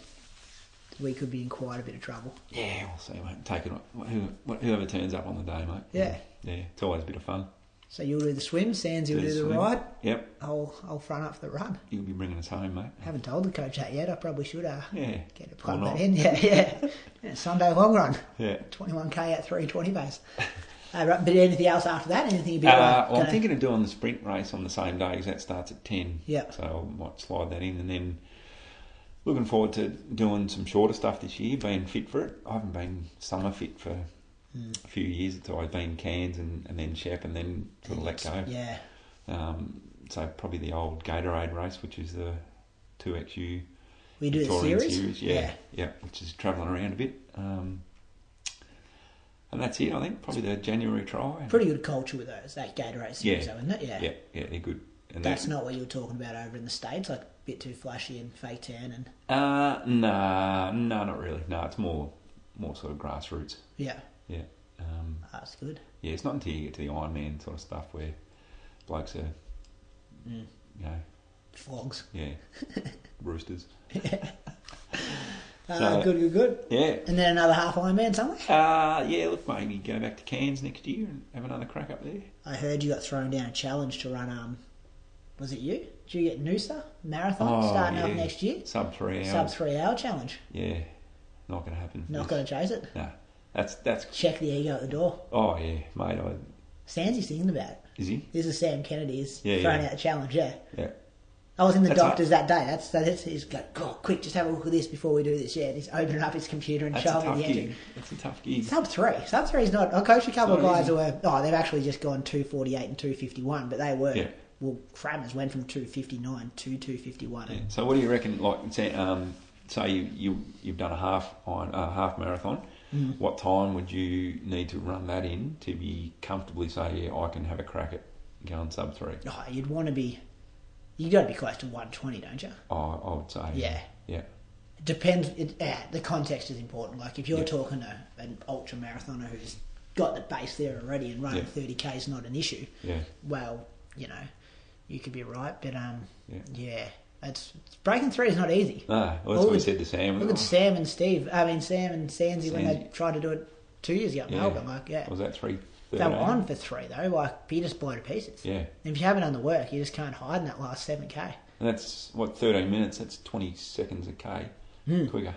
we could be in quite a bit of trouble. Yeah, we'll see, mate. Take it on. Whoever turns up on the day, mate. Yeah. Yeah, it's always a bit of fun. So you'll do the swim, Sands you'll Do do the swim. ride. Yep. I'll I'll front up for the run. You'll be bringing us home, mate. I Haven't told the coach that yet. I probably should uh, Yeah. get it Or plugged that in. Yeah, yeah. yeah. Sunday long run, Yeah. 21k at 320 base. Uh, right, but anything else after that? Anything a bit Uh, like, well, I'm thinking of doing the sprint race on the same day because that starts at 10. Yeah. So I might slide that in and then looking forward to doing some shorter stuff this year, being fit for it. I haven't been summer fit for Hmm. a few years. It's always been Cairns and, and then Shep and then sort of let go. Yeah, Um, so probably the old Gatorade race, which is the 2XU we do the Victorian series. yeah, yeah, which is travelling around a bit. Um, and that's it, I think. Probably the January try. Pretty good culture with those. That Gatorade series, Yeah. though, isn't it? Yeah. Yeah, yeah, they're good. And That's not what you were talking about over in the states, like a bit too flashy and fake tan and Uh, nah, no, not really. No, it's more, more sort of grassroots. yeah, Yeah, um, that's good. yeah. It's not until you get to the Ironman sort of stuff where blokes are, Mm. you know, Flogs. yeah, roosters. Uh, So- good, good, good. Yeah. And then another half Ironman somewhere. Uh, yeah. Look, maybe go back to Cairns next year and have another crack up there. I heard you got thrown down a challenge to run. Um, was it you? Did you get Noosa marathon Oh, starting yeah. up next year? Sub three hours. Sub three hour challenge. Yeah. not going to happen. Not going to chase it. No, that's that's. Check the ego at the door. Oh yeah, mate. I, Sansy's thinking about it. is he? This is Sam Kennedy's Yeah, throwing yeah. out a challenge. Yeah. Yeah. I was in the That's doctor's that day. That's that's he's like, God, quick, just have a look at this before we do this. Yeah, and he's opening up his computer and That's showing me the engine. gig. That's a tough gig. Sub three. Sub three is not. I coached a couple of guys easy. who were. Oh, they've actually just gone two forty eight and two fifty one, but they were. Yeah. Well, Frammers went from two fifty nine to two fifty one. Yeah. So what do you reckon? Like, say, um, say you, you you've done a half on a half marathon. Mm. What time would you need to run that in to be comfortably say, yeah, I can have a crack at going sub three? Oh, you'd want to be. You got to be close to one twenty, don't you? Oh, I would say. Yeah. Yeah. Depends. It, yeah, the context is important. Like if you're Yeah. talking a, an ultra marathoner who's got the base there already and running Yeah. thirty k is not an issue. Yeah. Well, you know, you could be right, but um, Yeah. yeah, it's, breaking three is not easy. No, well, that's what we said to Sam. Look at Sam and Steve. I mean Sam and Sansi when they tried to do it two years ago in Yeah. Melbourne. Like yeah, Was that three? They were on for three though. Like you just blow to pieces. Yeah. And if you haven't done the work, you just can't hide in that last seven k. And that's what thirteen minutes. That's twenty seconds a k hmm. quicker.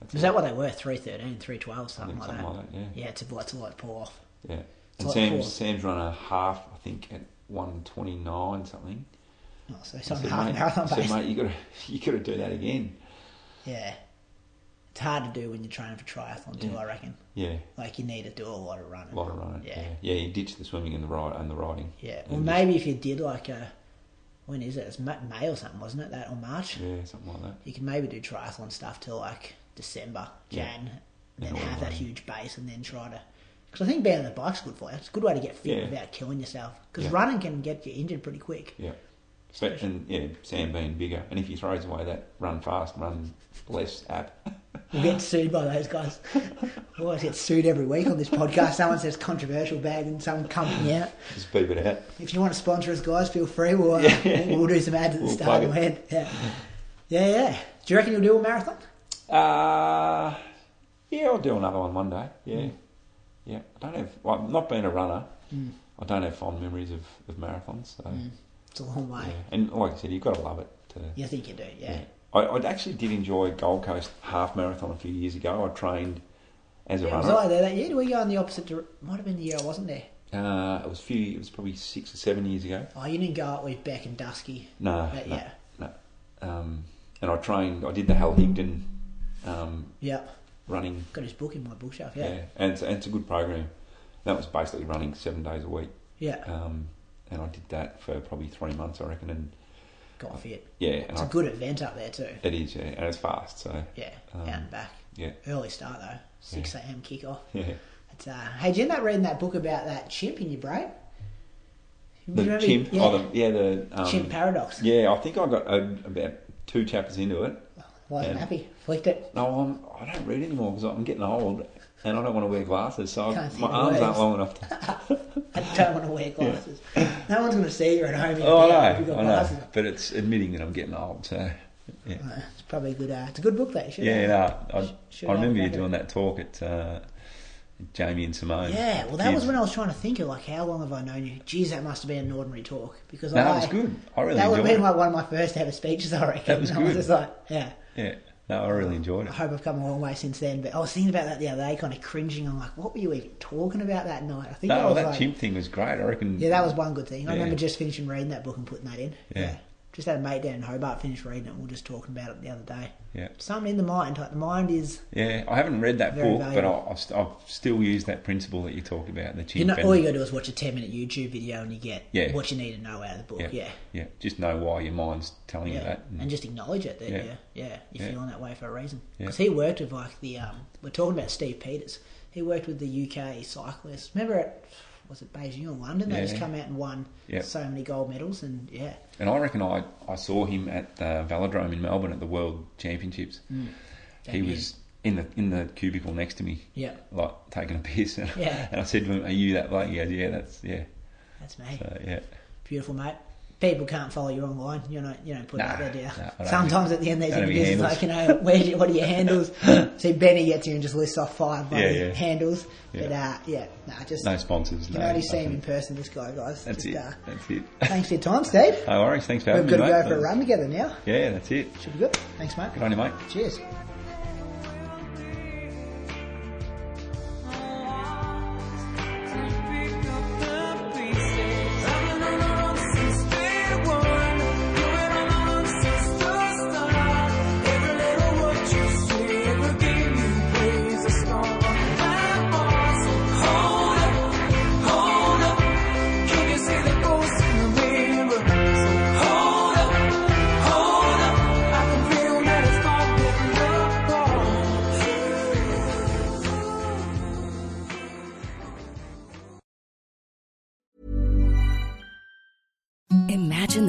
That's. Is that what they were? 313, 312, I something, like, something that. like that. Yeah. Yeah, it's a, it's a lot to like pull off. Yeah. It's And Sam's. Sam's run a half, I think, at one twenty nine something. Oh, so something half mate, marathon pace. mate, you got to you got to do that again. Yeah. It's hard to do when you're training for triathlon too, Yeah. I reckon. Yeah. Like you need to do a lot of running. A lot of running. Yeah. Yeah. Yeah. You ditch the swimming and the ride and the riding. Yeah. Well, maybe if you did like a, when is it? It's May or something, wasn't it? That or March. Yeah, something like that. You can maybe do triathlon stuff till like December, Yeah. Jan, and then have that huge base, and then try to. Because I think being on the bike's good for you. It's a good way to get fit Yeah. without killing yourself. Because Yeah. running can get you injured pretty quick. Yeah. And yeah, Sam being bigger, and if he throws away that run fast, run less app, We'll get sued by those guys. We always get sued every week on this podcast. Someone says controversial bag and some company out. just beep it out. If you want to sponsor us, guys, feel free. We'll, uh, Yeah. we'll, we'll do some ads at the We'll start. plug We'll it. Yeah. yeah, yeah. Do you reckon you'll do a marathon? Uh, yeah, I'll do another one one day. Yeah, yeah. I don't have, well, not being a runner, I don't have fond memories of, of marathons. So, It's a long way. yeah. And like I said, you've got to love it. To, You think you do, yeah. yeah. I, I actually did enjoy Gold Coast half marathon a few years ago. I trained as a Yeah, was. I there that year? Did we go in the opposite direction? Might have been the year I wasn't there. Uh, it was a few. It was probably six or seven years ago. Oh, you didn't go out with Beck and Dusky. No, But no, yeah. no. Um, and I trained. I did the Hal Higdon um, Yep. running. Got his book in my bookshelf, Yeah, yeah. and, it's, and it's a good program. That was basically running seven days a week. Yeah. Um, and I did that for probably three months, I reckon. And Got fit. yeah, and It's I, a good event up there, too. it is, yeah, and it's fast. So Yeah, Um, out and back. yeah, Early start, though. 6 a.m. kickoff. yeah. It's, uh, hey, did you end up reading that book about that chimp in your brain? You The remember- chimp, Yeah. oh, the, yeah, the um, chimp paradox. Yeah, I think I got uh, about two chapters into it. Wasn't Yeah. happy. Flicked it. No, I'm, I don't read anymore because I'm getting old and I don't want to wear glasses. So my arms aren't long enough to. I don't want to wear glasses. No one's going to see you at home. Oh, I if you've know, got I glasses. know. But it's admitting that I'm getting old. So yeah, Uh, It's probably a good. Uh, it's a good book though. You should yeah. No, I, should I remember you doing it. that talk at uh, Jamie and Simone. Yeah, well, that was when I was trying to think of like how long have I known you? Geez, that must have been an ordinary talk because No, I, it was good. I really that would have been like one of my first ever speeches. I reckon. That was good. I was just like, yeah. Yeah, no, I really enjoyed it. I hope I've come a long way since then. But I was thinking about that the other day, kind of cringing. I'm like, what were you even talking about that night? I think I No, was that like, chimp thing was great. I reckon. yeah, that was one good thing. I remember just finishing reading that book and putting that in. Yeah. Just had a mate down in Hobart finish reading it. We were just talking about it the other day. Yeah, Something in the mind. Like the mind is yeah. I haven't read that book, but valuable. I, I've, I've still use that principle that you talked about. The. You know, all you got to do is watch a 10 minute YouTube video and you get Yeah. what you need to know out of the book. yeah, Yeah. yeah. Just know why your mind's telling Yeah. you that. And just acknowledge it that, yeah, Yeah. you're feeling that way for a reason. Because he worked with, like, the, um, we're talking about Steve Peters. He worked with the UK cyclists. Remember at, was it Beijing or London? They just come out and won Yeah. so many gold medals and, yeah. And I reckon I, I saw him at the Velodrome in Melbourne at the World Championships. Hmm. He That was in the in the cubicle next to me, Yeah. like taking a piss. And, Yeah. and I said to him, "Are you that bloke?" He goes, "Yeah, that's yeah." That's me. So, yeah, Beautiful, mate. People can't follow you online. You know, you don't put Nah, out there, nah, Sometimes at the end, there's interviews like, you know, where do what are your handles? See, Benny gets you and just lists off five bloody Yeah, yeah. handles. Yeah. But, uh, yeah, nah, just, no sponsors. you no, can only see him in person, this guy, guys. That's Just, it. Uh, That's it. thanks for your time, Steve. no worries. Thanks for We've having got me, to mate. go for a run together now. Yeah, that's it. Should be good. Thanks, mate. Good on you, mate. Cheers.